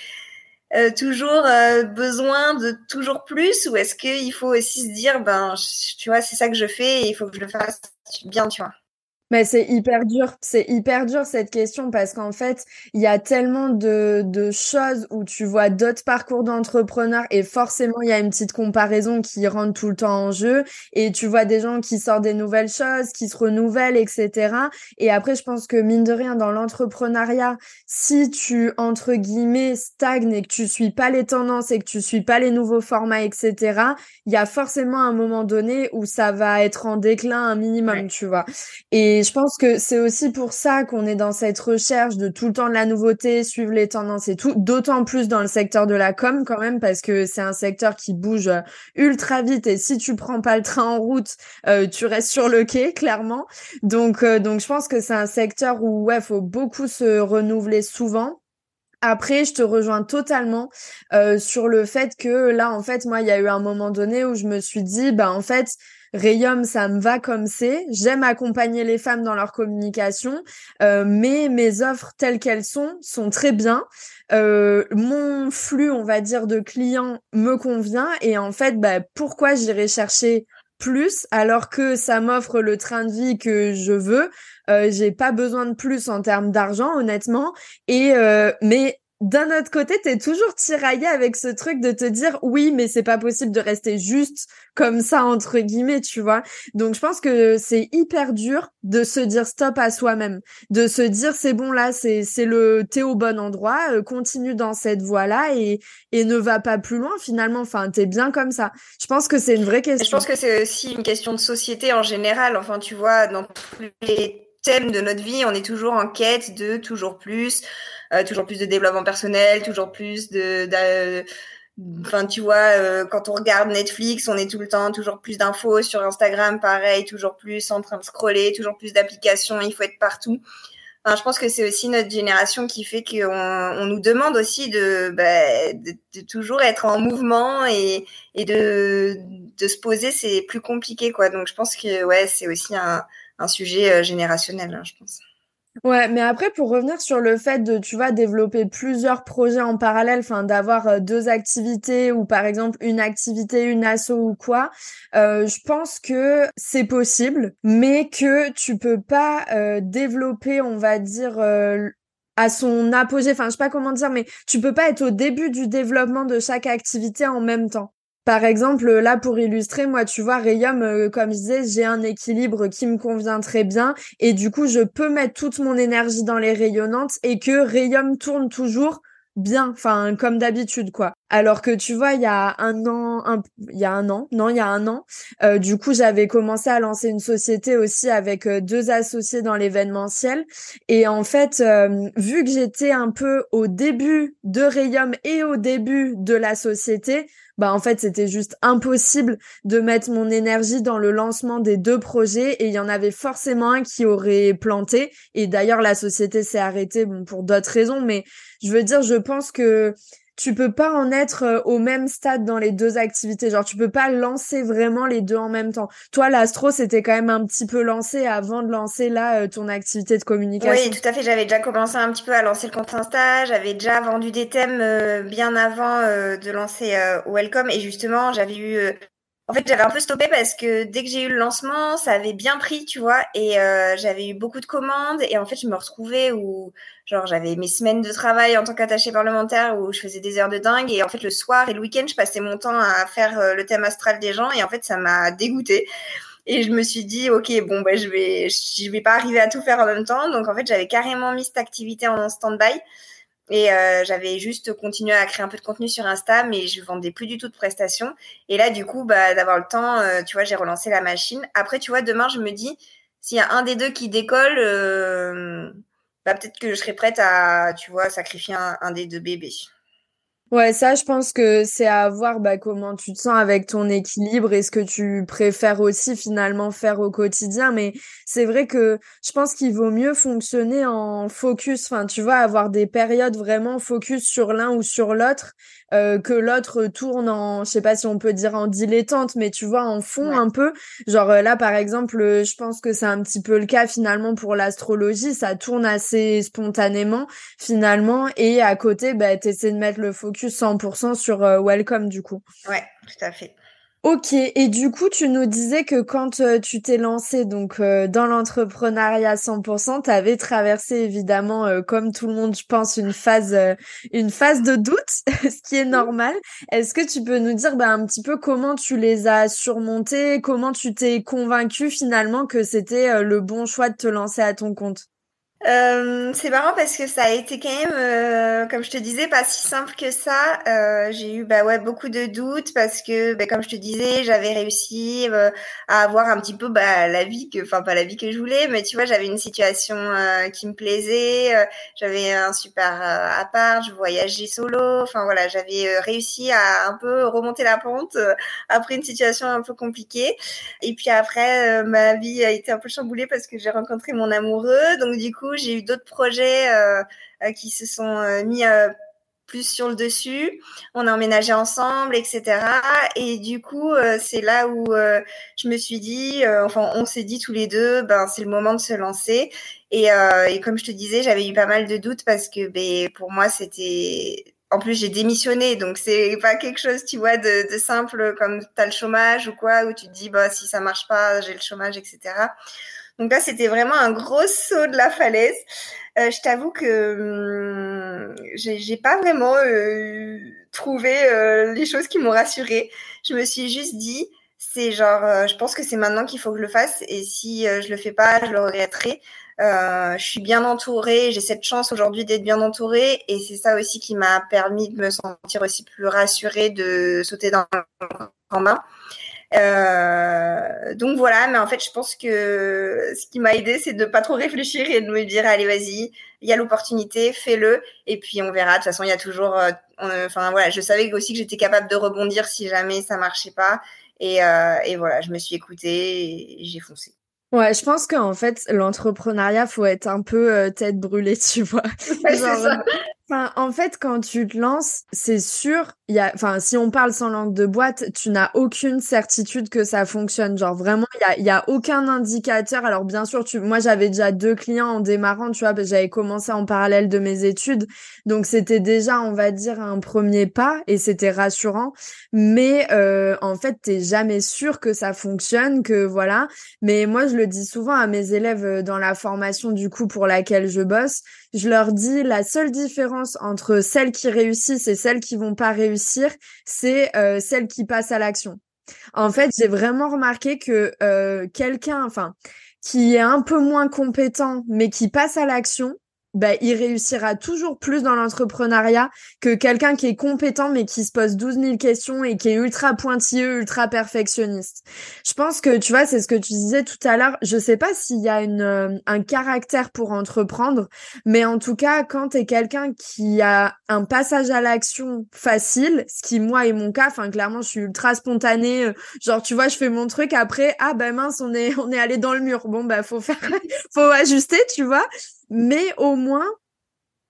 euh, toujours euh, besoin de toujours plus ou est-ce qu'il faut aussi se dire ben tu vois c'est ça que je fais et il faut que je le fasse bien tu vois? Mais c'est hyper dur, c'est hyper dur cette question parce qu'en fait, il y a tellement de, de choses où tu vois d'autres parcours d'entrepreneurs et forcément, il y a une petite comparaison qui rentre tout le temps en jeu et tu vois des gens qui sortent des nouvelles choses, qui se renouvellent, etc. Et après, je pense que mine de rien, dans l'entrepreneuriat, si tu, entre guillemets, stagnes et que tu suis pas les tendances et que tu suis pas les nouveaux formats, etc., il y a forcément un moment donné où ça va être en déclin un minimum, tu vois. Et je pense que c'est aussi pour ça qu'on est dans cette recherche de tout le temps de la nouveauté, suivre les tendances et tout, d'autant plus dans le secteur de la com quand même, parce que c'est un secteur qui bouge ultra vite et si tu prends pas le train en route, euh, tu restes sur le quai, clairement. Donc, euh, donc je pense que c'est un secteur où, ouais, faut beaucoup se renouveler souvent. Après, je te rejoins totalement euh, sur le fait que là, en fait, moi, il y a eu un moment donné où je me suis dit, bah, en fait, Rayum, ça me va comme c'est. J'aime accompagner les femmes dans leur communication, euh, mais mes offres telles qu'elles sont sont très bien. Euh, mon flux, on va dire, de clients me convient et en fait, bah, pourquoi j'irai chercher plus alors que ça m'offre le train de vie que je veux? Euh, j'ai pas besoin de plus en termes d'argent, honnêtement. Et euh, mais d'un autre côté, t'es toujours tiraillé avec ce truc de te dire oui, mais c'est pas possible de rester juste comme ça entre guillemets, tu vois. Donc je pense que c'est hyper dur de se dire stop à soi-même, de se dire c'est bon là, c'est c'est le t'es au bon endroit, euh, continue dans cette voie-là et et ne va pas plus loin finalement. Enfin, t'es bien comme ça. Je pense que c'est une vraie question. Je pense que c'est aussi une question de société en général. Enfin, tu vois, dans tous les thèmes de notre vie, on est toujours en quête de toujours plus euh, toujours plus de développement personnel, toujours plus de, Enfin, tu vois, euh, quand on regarde Netflix, on est tout le temps toujours plus d'infos sur Instagram, pareil, toujours plus en train de scroller, toujours plus d'applications, il faut être partout. Enfin, je pense que c'est aussi notre génération qui fait qu'on on nous demande aussi de, bah, de, toujours être en mouvement et, et de, de se poser, c'est plus compliqué, quoi. Donc, je pense que ouais, c'est aussi un, un sujet euh, générationnel, hein, je pense. Ouais, mais après pour revenir sur le fait de tu vois développer plusieurs projets en parallèle, enfin d'avoir euh, deux activités ou par exemple une activité, une asso ou quoi, euh, je pense que c'est possible, mais que tu peux pas développer, on va dire à son apogée, enfin je sais pas comment dire, mais tu peux pas être au début du développement de chaque activité en même temps. Par exemple, là pour illustrer, moi tu vois, Rayum, euh, comme je disais, j'ai un équilibre qui me convient très bien et du coup je peux mettre toute mon énergie dans les rayonnantes et que Rayum tourne toujours bien, enfin comme d'habitude quoi. Alors que tu vois, il y a un an, il y a un an, non, il y a un an, euh, du coup j'avais commencé à lancer une société aussi avec euh, deux associés dans l'événementiel et en fait, vu que j'étais un peu au début de Rayum et au début de la société, bah en fait c'était juste impossible de mettre mon énergie dans le lancement des deux projets et il y en avait forcément un qui aurait planté. Et d'ailleurs la société s'est arrêtée bon, pour d'autres raisons mais je veux dire je pense que tu peux pas en être euh, au même stade dans les deux activités. Genre, tu peux pas lancer vraiment les deux en même temps. Toi, l'astro, c'était quand même un petit peu lancé avant de lancer là euh, ton activité de communication. Oui, tout à fait. J'avais déjà commencé un petit peu à lancer le compte Insta. J'avais déjà vendu des thèmes euh, bien avant de lancer Welcome. Et justement, j'avais eu en fait, j'avais un peu stoppé parce que dès que j'ai eu le lancement, ça avait bien pris, tu vois, et euh, j'avais eu beaucoup de commandes. Et en fait, je me retrouvais où, genre, j'avais mes semaines de travail en tant qu'attaché parlementaire où je faisais des heures de dingue. Et en fait, le soir et le week-end, je passais mon temps à faire euh, le thème astral des gens. Et en fait, ça m'a dégoûté. Et je me suis dit, ok, bon, bah, je vais, je vais pas arriver à tout faire en même temps. Donc, en fait, j'avais carrément mis cette activité en stand-by. Et euh, j'avais juste continué à créer un peu de contenu sur Insta, mais je vendais plus du tout de prestations. Et là, du coup, bah, d'avoir le temps, euh, tu vois, j'ai relancé la machine. Après, tu vois, demain, je me dis, s'il y a un des deux qui décolle, euh, bah, peut-être que je serais prête à, tu vois, sacrifier un des deux bébés. Ouais, ça, je pense que c'est à voir bah, comment tu te sens avec ton équilibre et ce que tu préfères aussi finalement faire au quotidien. Mais c'est vrai que je pense qu'il vaut mieux fonctionner en focus. Enfin, tu vois, avoir des périodes vraiment focus sur l'un ou sur l'autre euh, que l'autre tourne en, je sais pas si on peut dire en dilettante, mais tu vois, en fond un peu. Genre euh, là, par exemple, euh, je pense que c'est un petit peu le cas finalement pour l'astrologie. Ça tourne assez spontanément finalement. Et à côté, bah, t'essaies de mettre le focus 100% sur Welcome du coup. Ouais, tout à fait. Ok, et du coup, tu nous disais que quand euh, tu t'es lancé donc euh, dans l'entrepreneuriat 100%, tu avais traversé évidemment, euh, comme tout le monde, je pense, une phase, une phase de doute, *laughs* ce qui est normal. Est-ce que tu peux nous dire bah, un petit peu comment tu les as surmontés, comment tu t'es convaincu finalement que c'était le bon choix de te lancer à ton compte? Euh, c'est marrant parce que ça a été quand même, euh, comme je te disais, pas si simple que ça. Euh, j'ai eu bah ouais beaucoup de doutes parce que, bah, comme je te disais, j'avais réussi euh, à avoir un petit peu bah, la vie que, enfin pas la vie que je voulais, mais tu vois, j'avais une situation euh, qui me plaisait, j'avais un super appart, je voyageais solo, enfin voilà, j'avais réussi à un peu remonter la pente après une situation un peu compliquée. Et puis après, ma vie a été un peu chamboulée parce que j'ai rencontré mon amoureux, donc du coup j'ai eu d'autres projets euh, euh, qui se sont euh, mis plus sur le dessus. On a emménagé ensemble, etc. Et du coup, c'est là où je me suis dit, enfin, on s'est dit tous les deux, ben c'est le moment de se lancer. Et, comme je te disais, j'avais eu pas mal de doutes parce que, ben, pour moi, c'était en plus, j'ai démissionné, donc c'est pas quelque chose, tu vois, de, simple comme tu as le chômage ou quoi, où tu te dis, bah, si ça marche pas, j'ai le chômage, etc. Donc là, c'était vraiment un gros saut de la falaise. Euh, je t'avoue que hum, j'ai pas vraiment euh, trouvé euh, les choses qui m'ont rassurée. Je me suis juste dit, c'est genre, euh, je pense que c'est maintenant qu'il faut que je le fasse, et si je le fais pas, je le regretterai. je suis bien entourée, j'ai cette chance aujourd'hui d'être bien entourée, et c'est ça aussi qui m'a permis de me sentir aussi plus rassurée de sauter dans le main. Euh, donc voilà, mais en fait, je pense que ce qui m'a aidé, c'est de pas trop réfléchir et de me dire allez, vas-y, il y a l'opportunité, fais-le, et puis on verra. De toute façon, il y a toujours. Euh, enfin voilà, je savais aussi que j'étais capable de rebondir si jamais ça marchait pas, et, euh, et voilà, je me suis écoutée et j'ai foncé. Ouais, je pense qu'en fait, l'entrepreneuriat, faut être un peu tête brûlée, *laughs* tu vois. Genre, En fait, quand tu te lances, c'est sûr, y a, enfin, si on parle sans langue de boîte, tu n'as aucune certitude que ça fonctionne. Genre, vraiment, il y a, y a aucun indicateur. Alors, bien sûr, tu, moi, j'avais déjà deux clients en démarrant, tu vois, j'avais commencé en parallèle de mes études. Donc, c'était déjà, on va dire, un premier pas et c'était rassurant. Mais, euh, en fait, t'es jamais sûr que ça fonctionne, que voilà. Mais moi, je le dis souvent à mes élèves euh, dans la formation, du coup, pour laquelle je bosse je leur dis la seule différence entre celles qui réussissent et celles qui vont pas réussir, c'est euh, celles qui passent à l'action. En fait, j'ai vraiment remarqué que euh, quelqu'un, enfin, qui est un peu moins compétent, mais qui passe à l'action, bah, il réussira toujours plus dans l'entrepreneuriat que quelqu'un qui est compétent mais qui se pose 12 000 questions et qui est ultra pointilleux, ultra perfectionniste. Je pense que, tu vois, c'est ce que tu disais tout à l'heure. Je sais pas s'il y a une, euh, un caractère pour entreprendre, mais en tout cas, quand tu es quelqu'un qui a un passage à l'action facile, ce qui, moi, est mon cas, enfin, clairement, je suis ultra spontanée. Euh, genre, tu vois, je fais mon truc après, ah, ben mince, on est, *laughs* on est allé dans le mur. Bon, bah, faut faire, *laughs* faut ajuster, tu vois mais au moins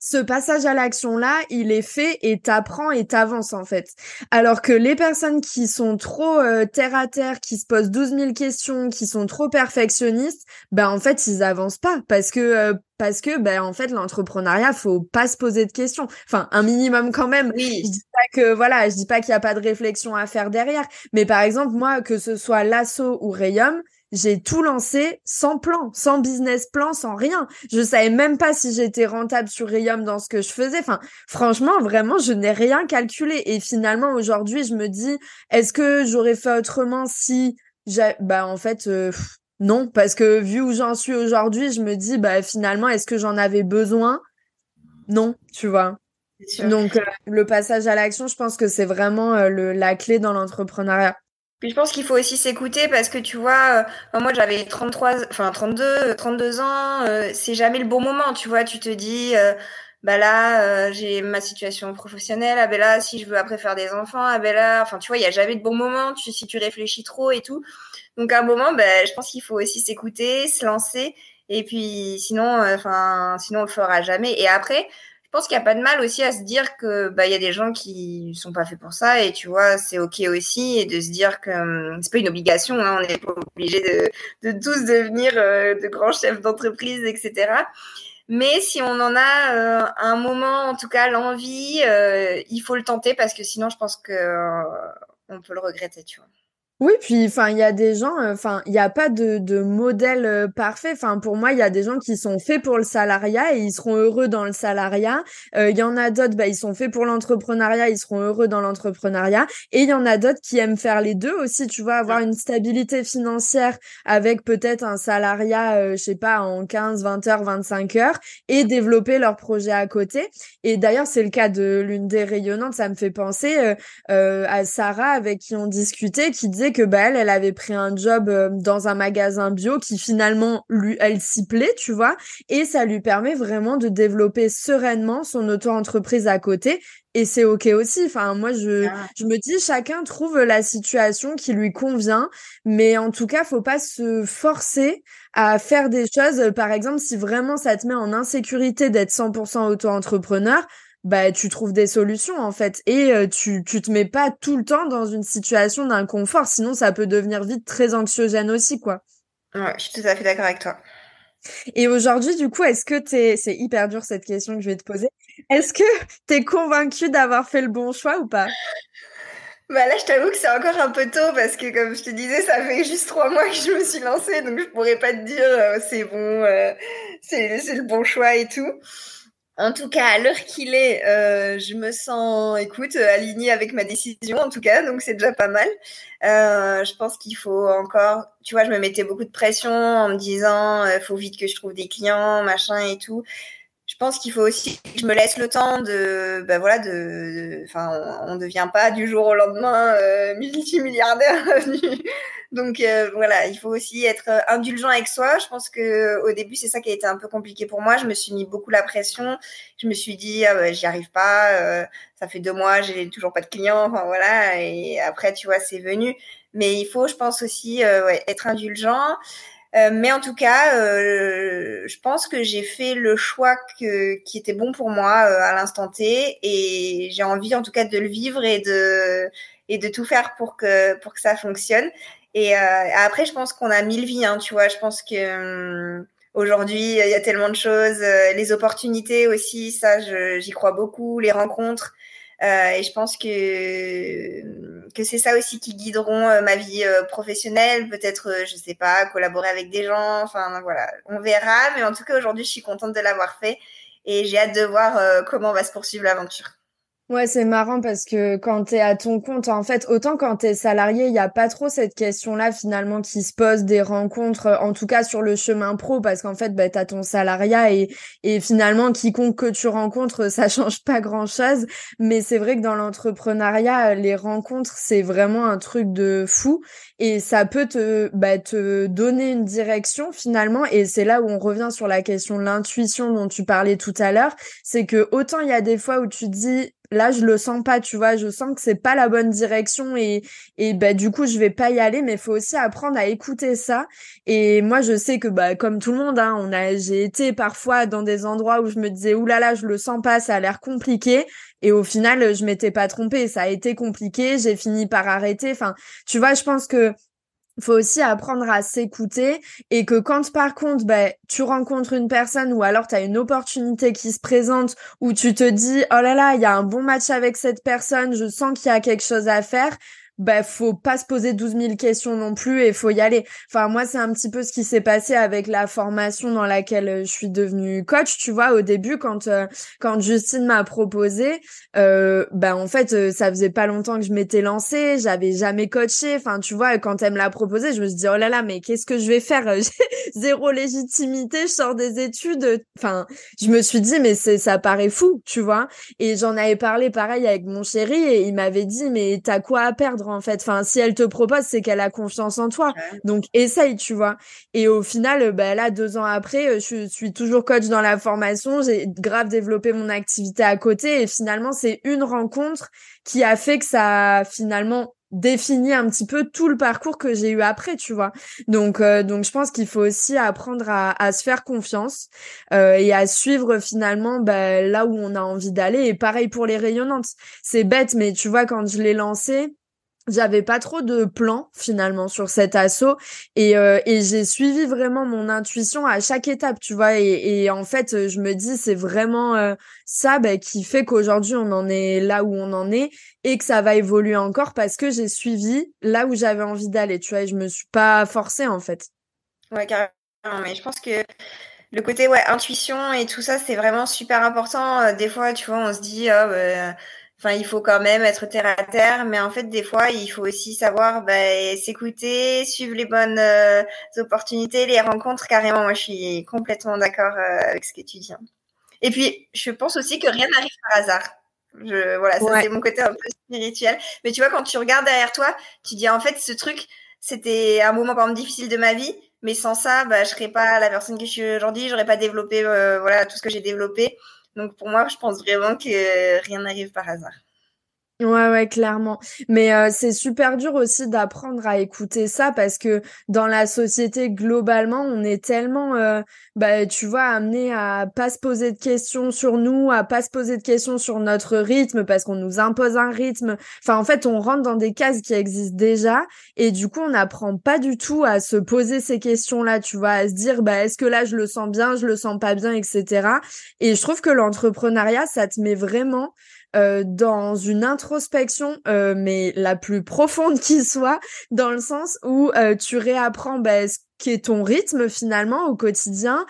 ce passage à l'action là, il est fait et t'apprends et t'avances en fait. Alors que les personnes qui sont trop euh, terre à terre, qui se posent 12 000 questions, qui sont trop perfectionnistes, ben en fait ils avancent pas parce que euh, parce que ben en fait l'entrepreneuriat faut pas se poser de questions. Enfin un minimum quand même. Oui. Je dis pas que voilà, je dis pas qu'il y a pas de réflexion à faire derrière, mais par exemple moi que ce soit Lasso ou Rayum, j'ai tout lancé sans plan, sans business plan, sans rien. Je savais même pas si j'étais rentable sur Rayum dans ce que je faisais. Enfin, franchement, vraiment, je n'ai rien calculé. Et finalement, aujourd'hui, je me dis, est-ce que j'aurais fait autrement si j'ai, bah, en fait, euh, non, parce que vu où j'en suis aujourd'hui, je me dis, bah, finalement, est-ce que j'en avais besoin? Non, tu vois. Donc, euh, le passage à l'action, je pense que c'est vraiment euh, le, la clé dans l'entrepreneuriat. Puis je pense qu'il faut aussi s'écouter parce que tu vois, euh, moi j'avais 33, enfin 32, 32 ans, euh, c'est jamais le bon moment, tu vois. Tu te dis, euh, bah là, j'ai ma situation professionnelle, ah ben là, si je veux après faire des enfants, ah ben là, enfin tu vois, il y a jamais de bon moment. Tu, si tu réfléchis trop et tout, donc à un moment, ben je pense qu'il faut aussi s'écouter, se lancer, et puis sinon, enfin sinon on le fera jamais. Et après, pense qu'il n'y a pas de mal aussi à se dire que bah il y a des gens qui sont pas faits pour ça et tu vois c'est ok aussi et de se dire que hum, c'est pas une obligation hein, on n'est pas obligé de, de tous devenir euh, de grands chefs d'entreprise etc mais si on en a euh, un moment en tout cas l'envie euh, il faut le tenter parce que sinon je pense que on peut le regretter tu vois Oui, puis enfin, il y a des gens, euh, enfin, il n'y a pas de, de modèle euh, parfait. Enfin, pour moi, il y a des gens qui sont faits pour le salariat et ils seront heureux dans le salariat. Euh, il y en a d'autres, bah, ils sont faits pour l'entrepreneuriat, ils seront heureux dans l'entrepreneuriat. Et il y en a d'autres qui aiment faire les deux aussi, tu vois, avoir une stabilité financière avec peut-être un salariat, je sais pas, en 15, 20 heures, 25 heures et développer leur projet à côté. Et d'ailleurs, c'est le cas de l'une des rayonnantes. Ça me fait penser à Sarah avec qui on discutait, qui disait que bah elle, elle avait pris un job euh, dans un magasin bio qui finalement lui elle s'y plaît, tu vois, et ça lui permet vraiment de développer sereinement son auto-entreprise à côté et c'est ok aussi. Enfin, moi, je, ah. je me dis, chacun trouve la situation qui lui convient, mais en tout cas, faut pas se forcer à faire des choses. Par exemple, si vraiment ça te met en insécurité d'être 100% auto-entrepreneur, bah tu trouves des solutions en fait et euh, tu tu te mets pas tout le temps dans une situation d'inconfort sinon ça peut devenir vite très anxiogène aussi quoi. Ouais, je suis tout à fait d'accord avec toi. Et aujourd'hui du coup, est-ce que t'es c'est hyper dur cette question que je vais te poser. Est-ce que *laughs* t'es convaincu d'avoir fait le bon choix ou pas? Bah là, je t'avoue que c'est encore un peu tôt parce que, comme je te disais, ça fait juste trois mois que je me suis lancée, donc je pourrais pas te dire euh, c'est bon, euh, c'est le bon choix et tout. En tout cas, à l'heure qu'il est, euh, je me sens, écoute, alignée avec ma décision, en tout cas, donc c'est déjà pas mal. Euh, je pense qu'il faut encore, tu vois, je me mettais beaucoup de pression en me disant, il euh, faut vite que je trouve des clients, machin et tout. Je pense qu'il faut aussi que je me laisse le temps de, ben voilà, de, enfin, on, ne devient pas du jour au lendemain euh, multimilliardaire *laughs* Donc euh, voilà, il faut aussi être euh, indulgent avec soi. Je pense que au début, c'est ça qui a été un peu compliqué pour moi. Je me suis mis beaucoup la pression. Je me suis dit, ah, bah, j'y arrive pas. Euh, ça fait deux mois, j'ai toujours pas de clients. Enfin voilà. Et après, tu vois, c'est venu. Mais il faut, je pense aussi, être indulgent. Mais en tout cas, je pense que j'ai fait le choix que, qui était bon pour moi à l'instant T, et j'ai envie, en tout cas, de le vivre et de et de tout faire pour que pour que ça fonctionne. Et euh, après, je pense qu'on a mille vies, hein, tu vois. Je pense que euh, aujourd'hui, il y a tellement de choses, euh, les opportunités aussi, ça, j'y crois beaucoup, les rencontres. Et je pense que que c'est ça aussi qui guideront ma vie professionnelle, peut-être, je sais pas, collaborer avec des gens. Enfin voilà, on verra. Mais en tout cas, aujourd'hui, je suis contente de l'avoir fait et j'ai hâte de voir comment va se poursuivre l'aventure. Ouais, c'est marrant parce que quand t'es à ton compte, en fait, autant quand t'es salarié, il y a pas trop cette question-là finalement qui se pose des rencontres, en tout cas sur le chemin pro, parce qu'en fait, bah, t'as ton salariat et, et finalement, quiconque que tu rencontres, *laughs* ça change pas grand-chose. Mais c'est vrai que dans l'entrepreneuriat, les rencontres, c'est vraiment un truc de fou et ça peut te, bah, te donner une direction finalement. Et c'est là où on revient sur la question de l'intuition dont tu parlais tout à l'heure. C'est que autant il y a des fois où tu dis là je le sens pas tu vois. Je sens que c'est pas la bonne direction et et bah du coup je vais pas y aller mais faut aussi apprendre à écouter ça. Et moi je sais que bah comme tout le monde hein, on a j'ai été parfois dans des endroits où je me disais oulala là, je le sens pas ça a l'air compliqué. Et au final je m'étais pas trompée ça a été compliqué j'ai fini par arrêter. Enfin tu vois je pense que faut aussi apprendre à s'écouter et que quand par contre bah, tu rencontres une personne ou alors tu as une opportunité qui se présente où tu te dis oh là là il y a un bon match avec cette personne je sens qu'il y a quelque chose à faire bah faut pas se poser 12 000 questions non plus et faut y aller. Enfin moi c'est un petit peu ce qui s'est passé avec la formation dans laquelle euh, je suis devenue coach. Tu vois au début quand euh, quand Justine m'a proposé, euh, bah en fait euh, ça faisait pas longtemps que je m'étais lancée, j'avais jamais coaché. Enfin tu vois quand elle me l'a proposé, je me suis dit oh là là mais qu'est-ce que je vais faire? *laughs* Zéro légitimité, je sors des études. Enfin je me suis dit mais c'est ça paraît fou, tu vois. Et j'en avais parlé pareil avec mon chéri et il m'avait dit mais t'as quoi à perdre? En fait. Enfin, si elle te propose, c'est qu'elle a confiance en toi. Donc essaye, tu vois. Et au final, bah là, deux ans après, euh, je suis toujours coach dans la formation. J'ai grave développé mon activité à côté. Et finalement, c'est une rencontre qui a fait que ça a finalement défini un petit peu tout le parcours que j'ai eu après, tu vois. Donc, euh, donc je pense qu'il faut aussi apprendre à, se faire confiance euh, et à suivre finalement bah, là où on a envie d'aller. Et pareil pour les rayonnantes. C'est bête, mais tu vois, quand je l'ai lancé, j'avais pas trop de plans finalement sur cet assaut et, euh, et j'ai suivi vraiment mon intuition à chaque étape tu vois et, et en fait je me dis c'est vraiment euh, ça bah, qui fait qu'aujourd'hui on en est là où on en est et que ça va évoluer encore parce que j'ai suivi là où j'avais envie d'aller tu vois et je me suis pas forcée en fait. Ouais carrément mais je pense que le côté ouais intuition et tout ça c'est vraiment super important. Euh, des fois tu vois on se dit oh, bah, Enfin, il faut quand même être terre à terre, mais en fait, des fois, il faut aussi savoir bah, s'écouter, suivre les bonnes euh, opportunités, les rencontres. Carrément, moi, je suis complètement d'accord euh, avec ce que tu dis. Hein. Et puis, je pense aussi que rien n'arrive par hasard. Je, voilà, ça c'est mon côté un peu spirituel. Mais tu vois, quand tu regardes derrière toi, tu dis en fait, ce truc, c'était un moment par exemple difficile de ma vie, mais sans ça, bah, je serais pas la personne que je suis aujourd'hui. J'aurais pas développé, euh, voilà, tout ce que j'ai développé. Donc pour moi, je pense vraiment que rien n'arrive par hasard. Ouais, ouais, clairement. Mais euh, c'est super dur aussi d'apprendre à écouter ça parce que dans la société globalement, on est tellement, euh, bah, tu vois, amené à pas se poser de questions sur nous, à pas se poser de questions sur notre rythme parce qu'on nous impose un rythme. Enfin, en fait, on rentre dans des cases qui existent déjà et du coup, on n'apprend pas du tout à se poser ces questions-là, tu vois, à se dire, bah, est-ce que là, je le sens bien, je le sens pas bien, etc. Et je trouve que l'entrepreneuriat, ça te met vraiment euh, dans une introspection, euh, mais la plus profonde *laughs* qui soit, dans le sens où euh, tu réapprends bah, ce qu'est ton rythme finalement au quotidien,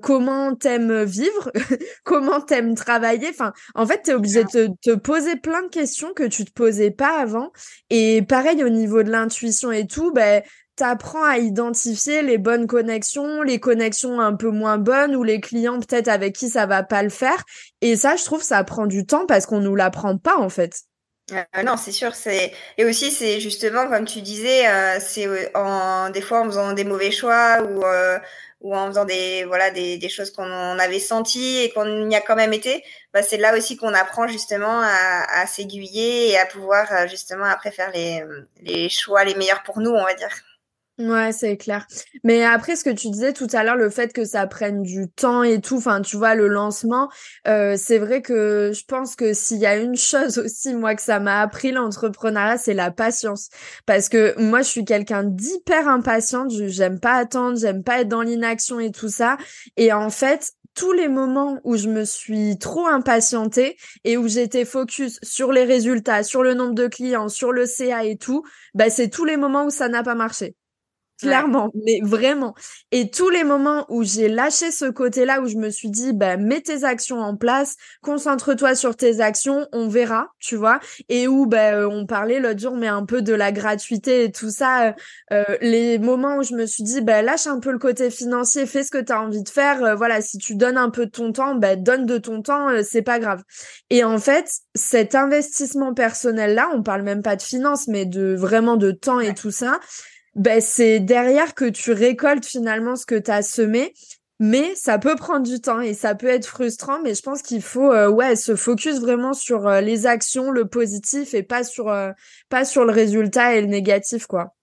comment t'aimes vivre, *laughs* comment t'aimes travailler. Enfin, en fait, t'es obligé de te, poser plein de questions que tu te posais pas avant. Et pareil au niveau de l'intuition et tout, ben t'apprends à identifier les bonnes connexions, les connexions un peu moins bonnes ou les clients peut-être avec qui ça va pas le faire. Et ça, je trouve, ça prend du temps parce qu'on nous l'apprend pas en fait. Euh, non, c'est sûr. C'est et aussi c'est justement comme tu disais, euh, c'est euh, en des fois en faisant des mauvais choix ou ou en faisant des voilà des, choses qu'on avait senties et qu'on y a quand même été. Bah, c'est là aussi qu'on apprend justement à, à s'aiguiller et à pouvoir justement après faire les les choix les meilleurs pour nous, on va dire. Ouais, c'est clair. Mais après, ce que tu disais tout à l'heure, le fait que ça prenne du temps et tout, enfin, tu vois, le lancement, euh, c'est vrai que je pense que s'il y a une chose *laughs* aussi, moi, que ça m'a appris l'entrepreneuriat, c'est la patience. Parce que moi, je suis quelqu'un d'hyper impatiente, j'aime pas attendre, j'aime pas être dans l'inaction et tout ça. Et en fait, tous les moments où je me suis trop impatientée et où j'étais focus sur les résultats, sur le nombre de clients, sur le CA et tout, bah c'est tous les moments où ça n'a pas marché clairement, mais vraiment. Et tous les moments où j'ai lâché ce côté-là, où je me suis dit, bah, mets tes actions en place, concentre-toi sur tes actions, on verra, tu vois. Et où, bah, euh, on parlait l'autre jour, mais un peu de la gratuité et tout ça. Euh, euh, les moments où je me suis dit, bah, lâche un peu le côté financier, fais ce que tu as envie de faire. voilà, si tu donnes un peu de ton temps, bah, donne de ton temps, c'est pas grave. Et en fait, cet investissement personnel-là, on parle même pas de finances, mais de vraiment de temps et tout ça, ben c'est derrière que tu récoltes finalement ce que tu as semé. Mais ça peut prendre du temps et ça peut être frustrant, mais je pense qu'il faut euh, ouais se focus vraiment sur euh, les actions, le positif et pas sur euh, pas sur le résultat et le négatif quoi.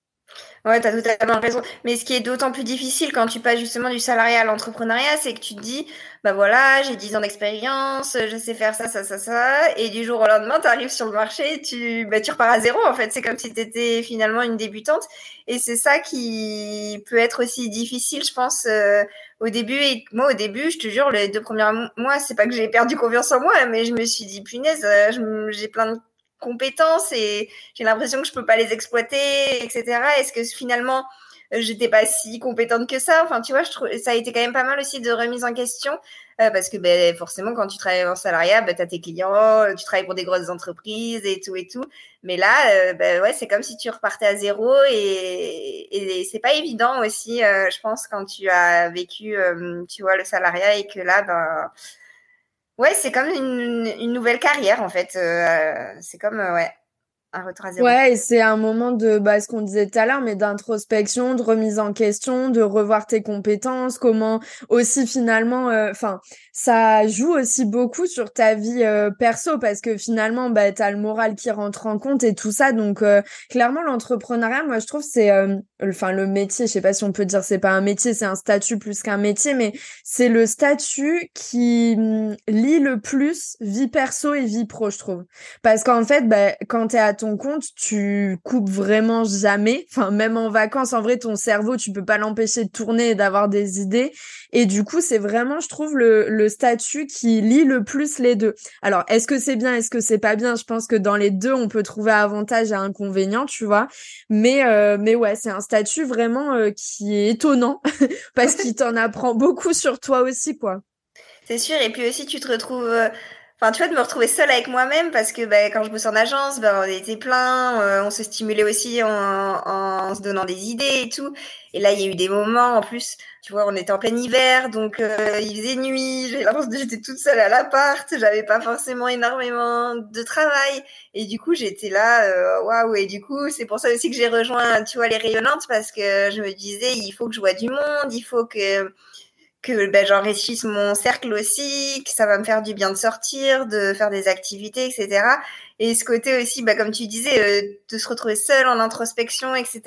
Ouais, tu as totalement raison. Mais ce qui est d'autant plus difficile quand tu passes justement du salariat à l'entrepreneuriat, c'est que tu te dis, bah voilà, j'ai 10 ans d'expérience, je sais faire ça, ça, ça, ça. Et du jour au lendemain, tu arrives sur le marché, tu, bah, tu repars à zéro en fait. C'est comme si tu étais finalement une débutante. Et c'est ça qui peut être aussi difficile, je pense, euh, au début. Et moi, au début, je te jure, les deux premiers mois, c'est pas que j'ai perdu confiance en moi, mais je me suis dit, punaise, euh, j'ai plein de compétences et j'ai l'impression que je peux pas les exploiter, etc. Est-ce que finalement euh, j'étais pas si compétente que ça? Enfin, tu vois, je trouve ça a été quand même pas mal aussi de remise en question euh, parce que ben forcément quand tu travailles en salariat, ben, tu as tes clients, tu travailles pour des grosses entreprises et tout et tout. Mais là, euh, ben ouais, c'est comme si tu repartais à zéro et, et c'est pas évident aussi, je pense, quand tu as vécu, tu vois, le salariat et que là, ben Ouais, c'est comme une, une, nouvelle carrière en fait. Euh, c'est comme euh, ouais, à. Ouais, c'est un moment de bah, ce qu'on disait tout à l'heure, mais d'introspection, de remise en question, de revoir tes compétences, comment aussi finalement, euh, enfin, ça joue aussi beaucoup sur ta vie perso parce que finalement, bah, t'as le moral qui rentre en compte et tout ça. Donc clairement, l'entrepreneuriat, moi, je trouve c'est enfin le métier, je sais pas si on peut dire c'est pas un métier, c'est un statut plus qu'un métier, mais c'est le statut qui mm, lie le plus vie perso et vie pro, je trouve. Parce qu'en fait, bah, quand t'es à ton compte, tu coupes vraiment jamais. Enfin, même en vacances, en vrai, ton cerveau, tu peux pas l'empêcher de tourner et d'avoir des idées. Et du coup, c'est vraiment, je trouve, le, le statut qui lie le plus les deux. Alors, est-ce que c'est bien, est-ce que c'est pas bien? Je pense que dans les deux, on peut trouver avantage et inconvénient, tu vois. Mais, euh, mais ouais, c'est un statut vraiment euh, qui est étonnant *laughs* parce qu'il t'en apprend beaucoup sur toi aussi, quoi. C'est sûr. Et puis aussi, tu te retrouves euh, Enfin, tu vois, de me retrouver seule avec moi-même parce que bah, quand je bosse en agence, bah, on était plein, euh, on se stimulait aussi en, en, se donnant des idées et tout. Et là, il y a eu des moments, en plus, tu vois, on était en plein hiver, donc euh, il faisait nuit, *laughs* j'étais toute seule à l'appart, j'avais pas forcément énormément de travail. Et du coup, j'étais là, euh, waouh, et du coup, c'est pour ça aussi que j'ai rejoint, tu vois, les rayonnantes parce que je me disais, il faut que je vois du monde, il faut que que ben, j'enrichisse mon cercle aussi, que ça va me faire du bien de sortir, de faire des activités, etc. Et ce côté aussi, ben, comme tu disais, euh, de se retrouver seul en introspection, etc.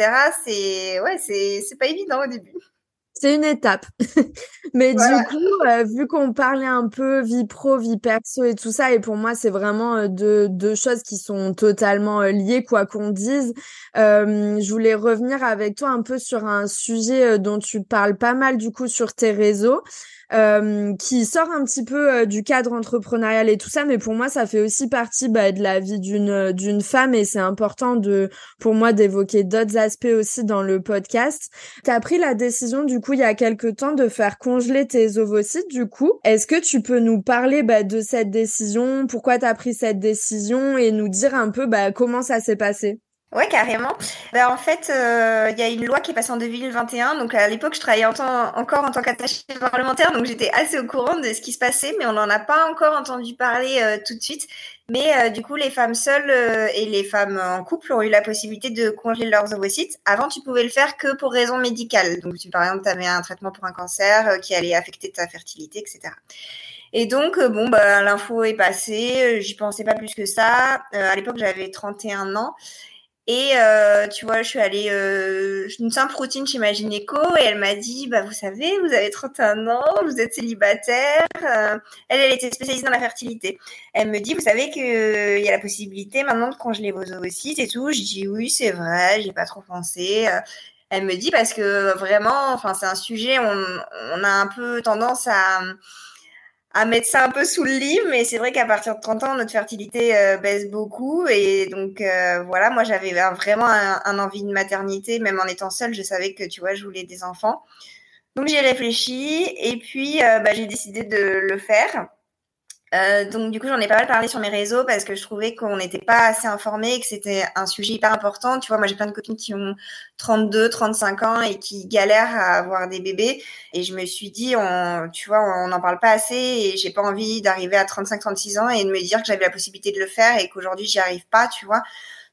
C'est ouais, c'est c'est pas évident au début c'est une étape. *laughs* Mais du coup, euh, vu qu'on parlait un peu vie pro, vie perso et tout ça, et pour moi, c'est vraiment euh, deux, deux choses qui sont totalement euh, liées, quoi qu'on dise. je voulais revenir avec toi un peu sur un sujet dont tu parles pas mal du coup sur tes réseaux. Euh, qui sort un petit peu euh, du cadre entrepreneurial et tout ça, mais pour moi, ça fait aussi partie bah, de la vie d'une d'une femme et c'est important de pour moi d'évoquer d'autres aspects aussi dans le podcast. Tu as pris la décision du coup il y a quelques temps de faire congeler tes ovocytes du coup. Est-ce que tu peux nous parler bah, de cette décision, pourquoi tu as pris cette décision? Et nous dire un peu bah, comment ça s'est passé? Ouais, carrément. Ben, en fait, euh, il y a une loi qui est passée en 2021. Donc, à l'époque, je travaillais encore en tant qu'attaché parlementaire. Donc, j'étais assez au courant de ce qui se passait, mais on n'en a pas encore entendu parler euh, tout de suite. Mais euh, du coup, les femmes seules et les femmes en couple ont eu la possibilité de congeler leurs ovocytes. Avant, tu pouvais le faire que pour raison médicale. Donc, tu, par exemple, tu avais un traitement pour un cancer qui allait affecter ta fertilité, etc. Et donc, bon, bah, l'info est passée. J'y pensais pas plus que ça. à l'époque, j'avais 31 ans. Et euh, tu vois, je suis allée euh, une simple routine chez ma gynéco et elle m'a dit, bah vous savez, vous avez 31 ans, vous êtes célibataire. Euh, elle, elle était spécialisée dans la fertilité. Elle me dit, vous savez que euh, il y a la possibilité maintenant de congeler vos ovocytes et tout. Je dis oui, c'est vrai, j'ai pas trop pensé. Elle me dit parce que vraiment, enfin c'est un sujet, on, on a un peu tendance à à mettre ça un peu sous le lit, mais c'est vrai qu'à partir de 30 ans, notre fertilité euh, baisse beaucoup. Et donc, euh, voilà, moi, j'avais vraiment un, envie de maternité, même en étant seule, je savais que, tu vois, je voulais des enfants. Donc, j'ai réfléchi et puis, euh, bah, j'ai décidé de le faire. Euh, donc du coup, j'en ai pas mal parlé sur mes réseaux parce que je trouvais qu'on n'était pas assez informés et que c'était un sujet hyper important. Tu vois, moi j'ai plein de copines qui ont 32, 35 ans et qui galèrent à avoir des bébés. Et je me suis dit, on, tu vois, on n'en parle pas assez et j'ai pas envie d'arriver à 35, 36 ans et de me dire que j'avais la possibilité de le faire et qu'aujourd'hui j'y arrive pas, tu vois.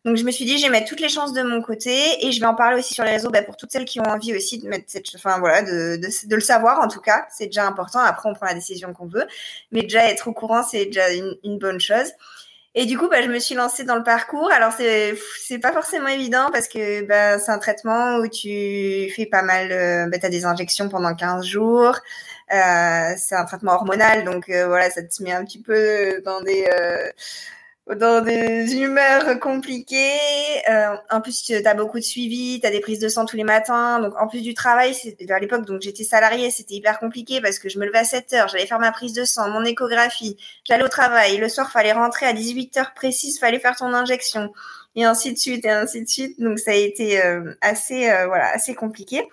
Donc je me suis dit, je vais mettre toutes les chances de mon côté et je vais en parler aussi sur les réseaux bah, pour toutes celles qui ont envie aussi de mettre cette, enfin voilà, de, de, de le savoir en tout cas, c'est déjà important. Après on prend la décision qu'on veut, mais déjà être au courant c'est déjà une, une, bonne chose. Et du coup, bah, je me suis lancée dans le parcours. Alors c'est c'est pas forcément évident parce que bah, c'est un traitement où tu fais pas mal, euh, bah, tu des injections pendant 15 jours. Euh, c'est un traitement hormonal, donc euh, voilà, ça te met un petit peu dans des euh, dans des humeurs compliquées. Euh, en plus, tu as beaucoup de suivi, tu as des prises de sang tous les matins. Donc, en plus du travail, à l'époque, donc j'étais salariée, c'était hyper compliqué parce que je me levais à 7 heures, j'allais faire ma prise de sang, mon échographie, j'allais au travail. Le soir, fallait rentrer à 18 heures précises, fallait faire ton injection et ainsi de suite et ainsi de suite. Donc, ça a été euh, assez, euh, voilà, assez compliqué.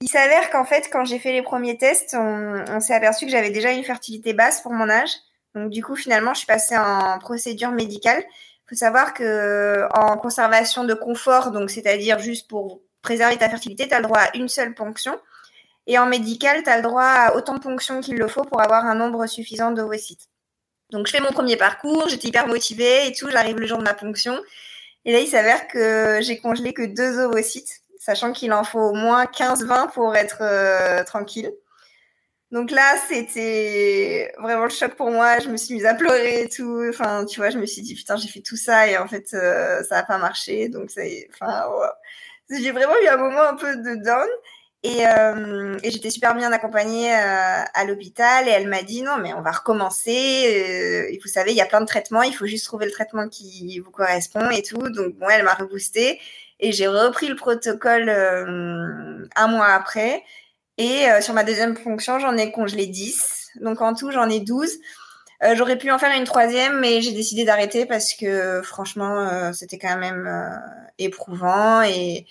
Il s'avère qu'en fait, quand j'ai fait les premiers tests, on, on s'est aperçu que j'avais déjà une fertilité basse pour mon âge. Donc du coup, finalement, je suis passée en procédure médicale. Il faut savoir que en conservation de confort, donc c'est-à-dire juste pour préserver ta fertilité, tu as le droit à une seule ponction. Et en médical, tu as le droit à autant de ponctions qu'il le faut pour avoir un nombre suffisant d'ovocytes. Donc je fais mon premier parcours, j'étais hyper motivée et tout, j'arrive le jour de ma ponction. Et là, il s'avère que j'ai congelé que deux ovocytes, sachant qu'il en faut au moins 15-20 pour être euh, tranquille. Donc là, c'était vraiment le choc pour moi. Je me suis mise à pleurer et tout. Enfin, tu vois, je me suis dit, putain, j'ai fait tout ça et en fait, euh, ça n'a pas marché. Donc, ça enfin, j'ai vraiment eu un moment un peu de down. Et, euh, et j'étais super bien accompagnée euh, à l'hôpital et elle m'a dit non mais on va recommencer. Euh, vous savez il y a plein de traitements, il faut juste trouver le traitement qui vous correspond et tout. Donc bon elle m'a reboosté et j'ai repris le protocole un mois après. Et euh, sur ma deuxième fonction j'en ai congelé 10. Donc en tout j'en ai 12. Euh, j'aurais pu en faire une troisième, mais j'ai décidé d'arrêter parce que franchement, c'était quand même éprouvant et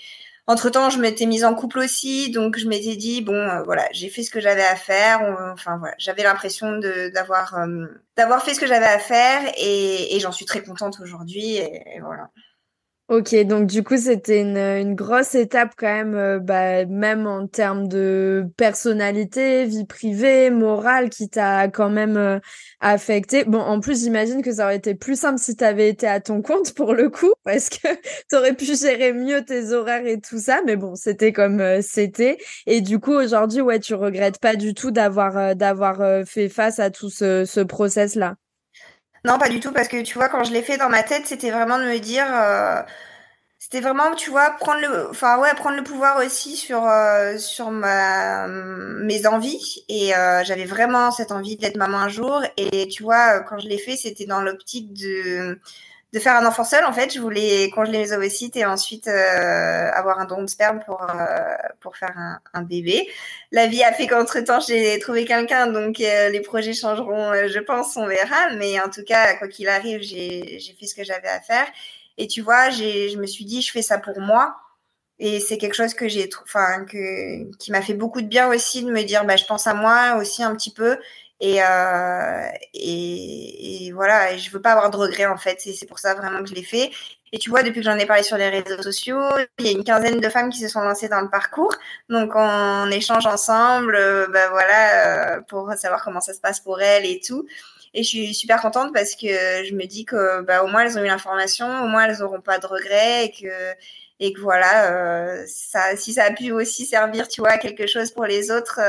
entre temps, je m'étais mise en couple aussi, donc je m'étais dit bon, euh, voilà, j'ai fait ce que j'avais à faire. enfin voilà, j'avais l'impression d'avoir euh, d'avoir fait ce que j'avais à faire et, et j'en suis très contente aujourd'hui. et, voilà. Ok, donc du coup, c'était une, une, grosse étape quand même, euh, bah, même en termes de personnalité, vie privée, morale, qui t'a quand même euh, affecté. Bon, en plus, j'imagine que ça aurait été plus simple si t'avais été à ton compte pour le coup, *laughs* parce que t'aurais pu gérer mieux tes horaires et tout ça. Mais bon, c'était comme euh, c'était. Et du coup, aujourd'hui, ouais, tu regrettes pas du tout d'avoir d'avoir fait face à tout ce, ce process-là? Non, pas du tout, parce que tu vois, quand je l'ai fait dans ma tête, c'était vraiment de me dire, euh, c'était vraiment, tu vois, prendre le, enfin ouais, prendre le pouvoir aussi sur euh, sur ma mes envies. Et euh, j'avais vraiment cette envie d'être maman un jour. Et tu vois, quand je l'ai fait, c'était dans l'optique de de faire un enfant seul en fait je voulais congeler mes ovocytes et ensuite euh, avoir un don de sperme pour euh, pour faire un, un, bébé. La vie a fait qu'entre temps j'ai trouvé quelqu'un donc euh, les projets changeront euh, je pense on verra. Mais en tout cas quoi qu'il arrive j'ai fait ce que j'avais à faire. Et tu vois je me suis dit je fais ça pour moi. Et c'est quelque chose que j'ai enfin que qui m'a fait beaucoup de bien aussi de me dire bah je pense à moi aussi un petit peu et, euh, et, voilà, je veux pas avoir de regrets en fait. C'est pour ça vraiment que je l'ai fait. Et tu vois, depuis que j'en ai parlé sur les réseaux sociaux, il y a une quinzaine de femmes qui se sont lancées dans le parcours. Donc on échange ensemble, euh, ben voilà, euh, pour savoir comment ça se passe pour elles et tout. Et je suis super contente parce que je me dis que bah, au moins elles ont eu l'information, au moins elles n'auront pas de regrets et que et que voilà, si ça a pu aussi servir, tu vois, à quelque chose pour les autres,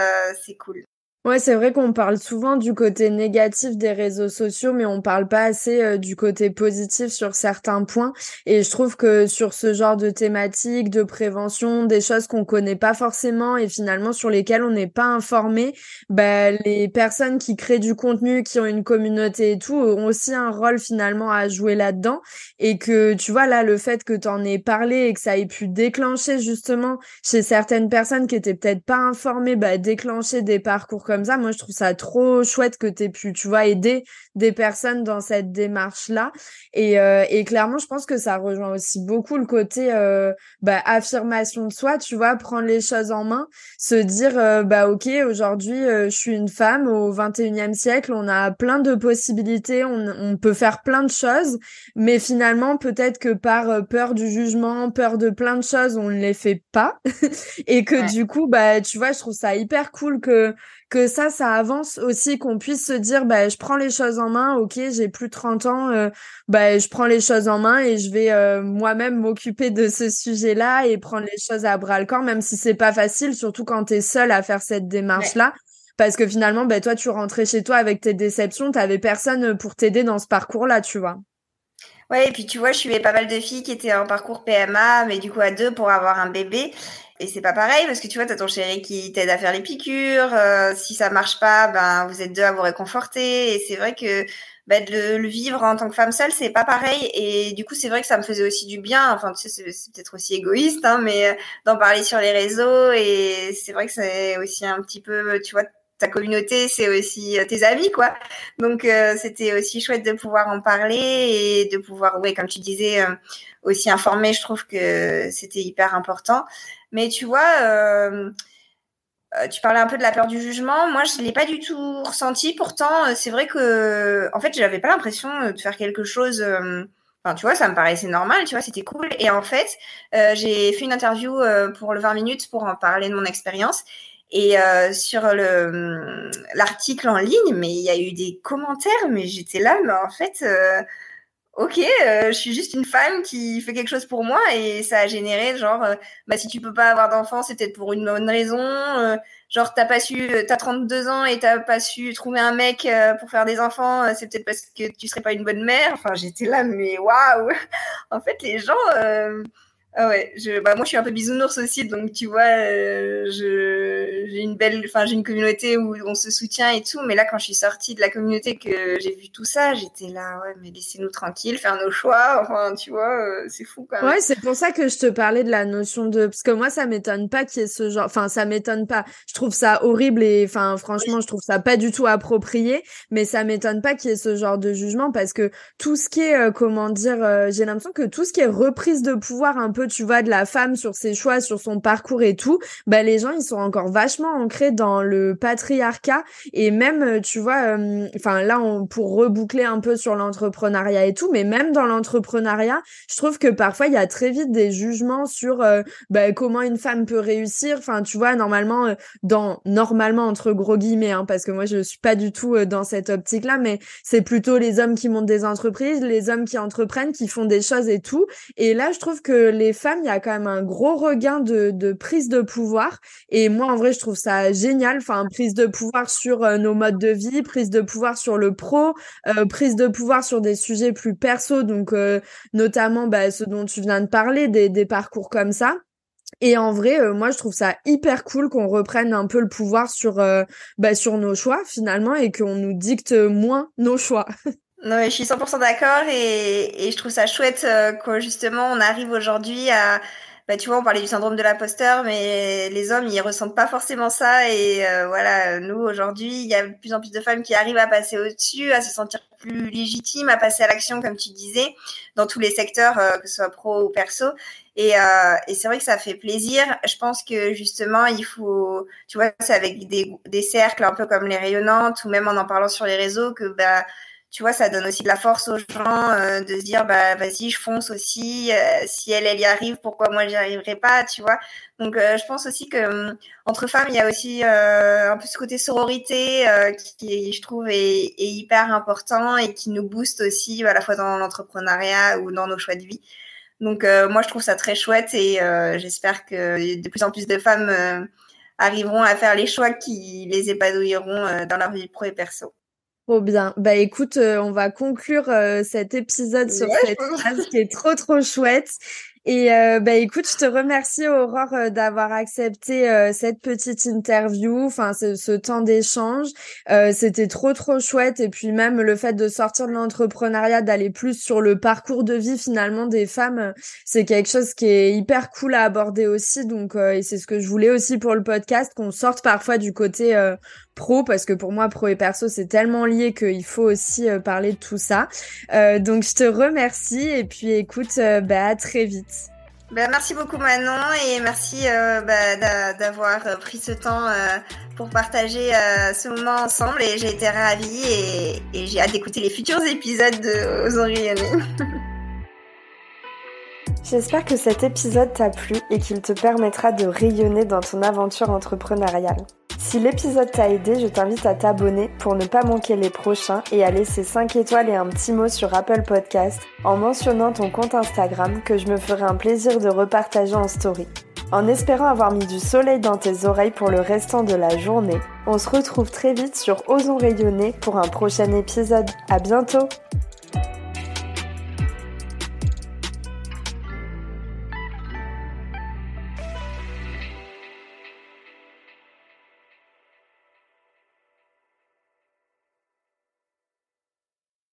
c'est cool. Ouais, c'est vrai qu'on parle souvent du côté négatif des réseaux sociaux, mais on parle pas assez euh, du côté positif sur certains points. Et je trouve que sur ce genre de thématiques, de prévention, des choses qu'on connaît pas forcément et finalement sur lesquelles on n'est pas informé, bah, les personnes qui créent du contenu, qui ont une communauté et tout, ont aussi un rôle finalement à jouer là-dedans. Et que tu vois là, le fait que tu en aies parlé et que ça ait pu déclencher justement chez certaines personnes qui étaient peut-être pas informées, bah, déclencher des parcours comme ça. Moi, je trouve ça trop chouette que tu aies pu, tu vois, aider des personnes dans cette démarche-là. Et, euh, et clairement, je pense que ça rejoint aussi beaucoup le côté euh, bah, affirmation de soi, tu vois, prendre les choses en main, se dire, euh, bah ok, aujourd'hui, je suis une femme au 21e siècle, on a plein de possibilités, on, on peut faire plein de choses, mais finalement, peut-être que par peur du jugement, peur de plein de choses, on ne les fait pas. *laughs* et que du coup, bah, tu vois, je trouve ça hyper cool que que ça, ça avance aussi, qu'on puisse se dire, bah, je prends les choses en main, ok, j'ai plus de 30 ans, euh, bah, je prends les choses en main et je vais euh, moi-même m'occuper de ce sujet-là et prendre les choses à bras le corps, même si c'est pas facile, surtout quand tu es seule à faire cette démarche-là. Parce que finalement, bah, toi, tu rentrais chez toi avec tes déceptions, t'avais personne pour t'aider dans ce parcours-là, tu vois. Ouais, et puis tu vois, je suivais pas mal de filles qui étaient en parcours PMA, mais du coup à deux pour avoir un bébé. Et c'est pas pareil parce que tu vois, t'as ton chéri qui t'aide à faire les piqûres. Euh, si ça marche pas, ben vous êtes deux à vous réconforter. Et c'est vrai que ben, de le, vivre en tant que femme seule, c'est pas pareil. Et du coup, c'est vrai que ça me faisait aussi du bien. Enfin, tu sais, c'est peut-être aussi égoïste, hein, mais euh, d'en parler sur les réseaux. Et c'est vrai que c'est aussi un petit peu, tu vois, ta communauté, c'est aussi euh, tes amis, quoi. Donc, c'était aussi chouette de pouvoir en parler et de pouvoir, ouais, comme tu disais, aussi informer. Je trouve que c'était hyper important. Mais tu vois, euh, euh, tu parlais un peu de la peur du jugement. Moi, je l'ai pas du tout ressenti. Pourtant, euh, c'est vrai que, en fait, j'avais pas l'impression de faire quelque chose. Enfin, tu vois, ça me paraissait normal. Tu vois, c'était cool. Et en fait, j'ai fait une interview pour le 20 minutes pour en parler de mon expérience. Et sur le l'article en ligne, mais il y a eu des commentaires, mais j'étais là, mais en fait ok, euh, je suis juste une femme qui fait quelque chose pour moi et ça a généré genre, euh, bah si tu peux pas avoir d'enfant, c'est peut-être pour une bonne raison. Euh, genre t'as pas su, t'as 32 ans et t'as pas su trouver un mec pour faire des enfants, c'est peut-être parce que tu serais pas une bonne mère. Enfin j'étais là mais waouh. *laughs* en fait les gens Ah ouais, je, bah moi je suis un peu bisounours aussi, donc tu vois, euh, j'ai une belle, enfin j'ai une communauté où on se soutient et tout, mais là quand je suis sortie de la communauté que j'ai vu tout ça, j'étais là, ouais, mais laissez-nous tranquilles, faire nos choix, *laughs* enfin tu vois, euh, c'est fou quand même. Ouais, c'est pour ça que je te parlais de la notion de, parce que moi ça m'étonne pas qu'il y ait ce genre, enfin ça m'étonne pas, je trouve ça horrible et enfin franchement je trouve ça pas du tout approprié, mais ça m'étonne pas qu'il y ait ce genre de jugement parce que tout ce qui est, euh, comment dire, j'ai l'impression que tout ce qui est reprise de pouvoir un peu tu vois, de la femme sur ses choix, sur son parcours et tout, bah les gens ils sont encore vachement ancrés dans le patriarcat et même, euh, tu vois, euh, enfin là on, pour reboucler un peu sur l'entrepreneuriat et tout, mais même dans l'entrepreneuriat, je trouve que parfois il y a très vite des jugements sur euh, bah, comment une femme peut réussir. Enfin, tu vois, normalement dans normalement entre gros guillemets, hein, parce que moi je suis pas du tout dans cette optique-là, mais c'est plutôt les hommes qui montent des entreprises, les hommes qui entreprennent, qui font des choses et tout. Et là, je trouve que les femmes, il y a quand même un gros regain de, prise de pouvoir. Et moi, en vrai, je trouve ça génial. Enfin, prise de pouvoir sur euh, nos modes de vie, prise de pouvoir sur le pro, euh, prise de pouvoir sur des sujets plus perso, donc euh, notamment bah, ce dont tu viens de parler, des, des parcours comme ça. Et en vrai, moi, je trouve ça hyper cool qu'on reprenne un peu le pouvoir sur, bah, sur nos choix finalement et qu'on nous dicte moins nos choix. *laughs* Non, mais je suis 100% d'accord et, et je trouve ça chouette euh, que justement on arrive aujourd'hui à, bah, tu vois, on parlait du syndrome de l'imposteur, mais les hommes, ils ressentent pas forcément ça. Et euh, voilà, nous, aujourd'hui, il y a de plus en plus de femmes qui arrivent à passer au-dessus, à se sentir plus légitimes, à passer à l'action, comme tu disais, dans tous les secteurs, euh, que ce soit pro ou perso. Et, euh, et c'est vrai que ça fait plaisir. Je pense que justement, il faut, tu vois, c'est avec des, des cercles un peu comme les rayonnantes ou même en en parlant sur les réseaux que, bah, tu vois, ça donne aussi de la force aux gens euh, de se dire, bah vas-y, je fonce aussi. Euh, si elle, elle y arrive, pourquoi moi j'y arriverai pas, tu vois Donc, euh, je pense aussi que hum, entre femmes, il y a aussi un peu ce côté sororité qui, je trouve, est, est, hyper important et qui nous booste aussi, à la fois dans l'entrepreneuriat ou dans nos choix de vie. Donc, moi, je trouve ça très chouette et j'espère que de plus en plus de femmes arriveront à faire les choix qui les épanouiront dans leur vie pro et perso. Trop bien. Bah écoute, euh, on va conclure euh, cet épisode sur cette phrase qui est trop trop chouette. Et euh, bah écoute, je te remercie Aurore euh, d'avoir accepté euh, cette petite interview, enfin ce, ce temps d'échange. C'était trop trop chouette et puis même le fait de sortir de l'entrepreneuriat, d'aller plus sur le parcours de vie finalement des femmes, c'est quelque chose qui est hyper cool à aborder aussi. Donc et c'est ce que je voulais aussi pour le podcast, qu'on sorte parfois du côté pro parce que pour moi pro et perso c'est tellement lié qu'il faut aussi parler de tout ça. donc je te remercie et puis écoute, bah à très vite. Ben, merci beaucoup Manon et merci euh, bah, d'avoir euh, pris ce temps euh, pour partager ce moment ensemble et j'ai été ravie et, j'ai hâte d'écouter les futurs épisodes de Ozon *laughs* J'espère que cet épisode t'a plu et qu'il te permettra de rayonner dans ton aventure entrepreneuriale. Si l'épisode t'a aidé, je t'invite à t'abonner pour ne pas manquer les prochains et à laisser 5 étoiles et un petit mot sur Apple Podcast en mentionnant ton compte Instagram que je me ferai un plaisir de repartager en story. En espérant avoir mis du soleil dans tes oreilles pour le restant de la journée, on se retrouve très vite sur Osons rayonner pour un prochain épisode. À bientôt!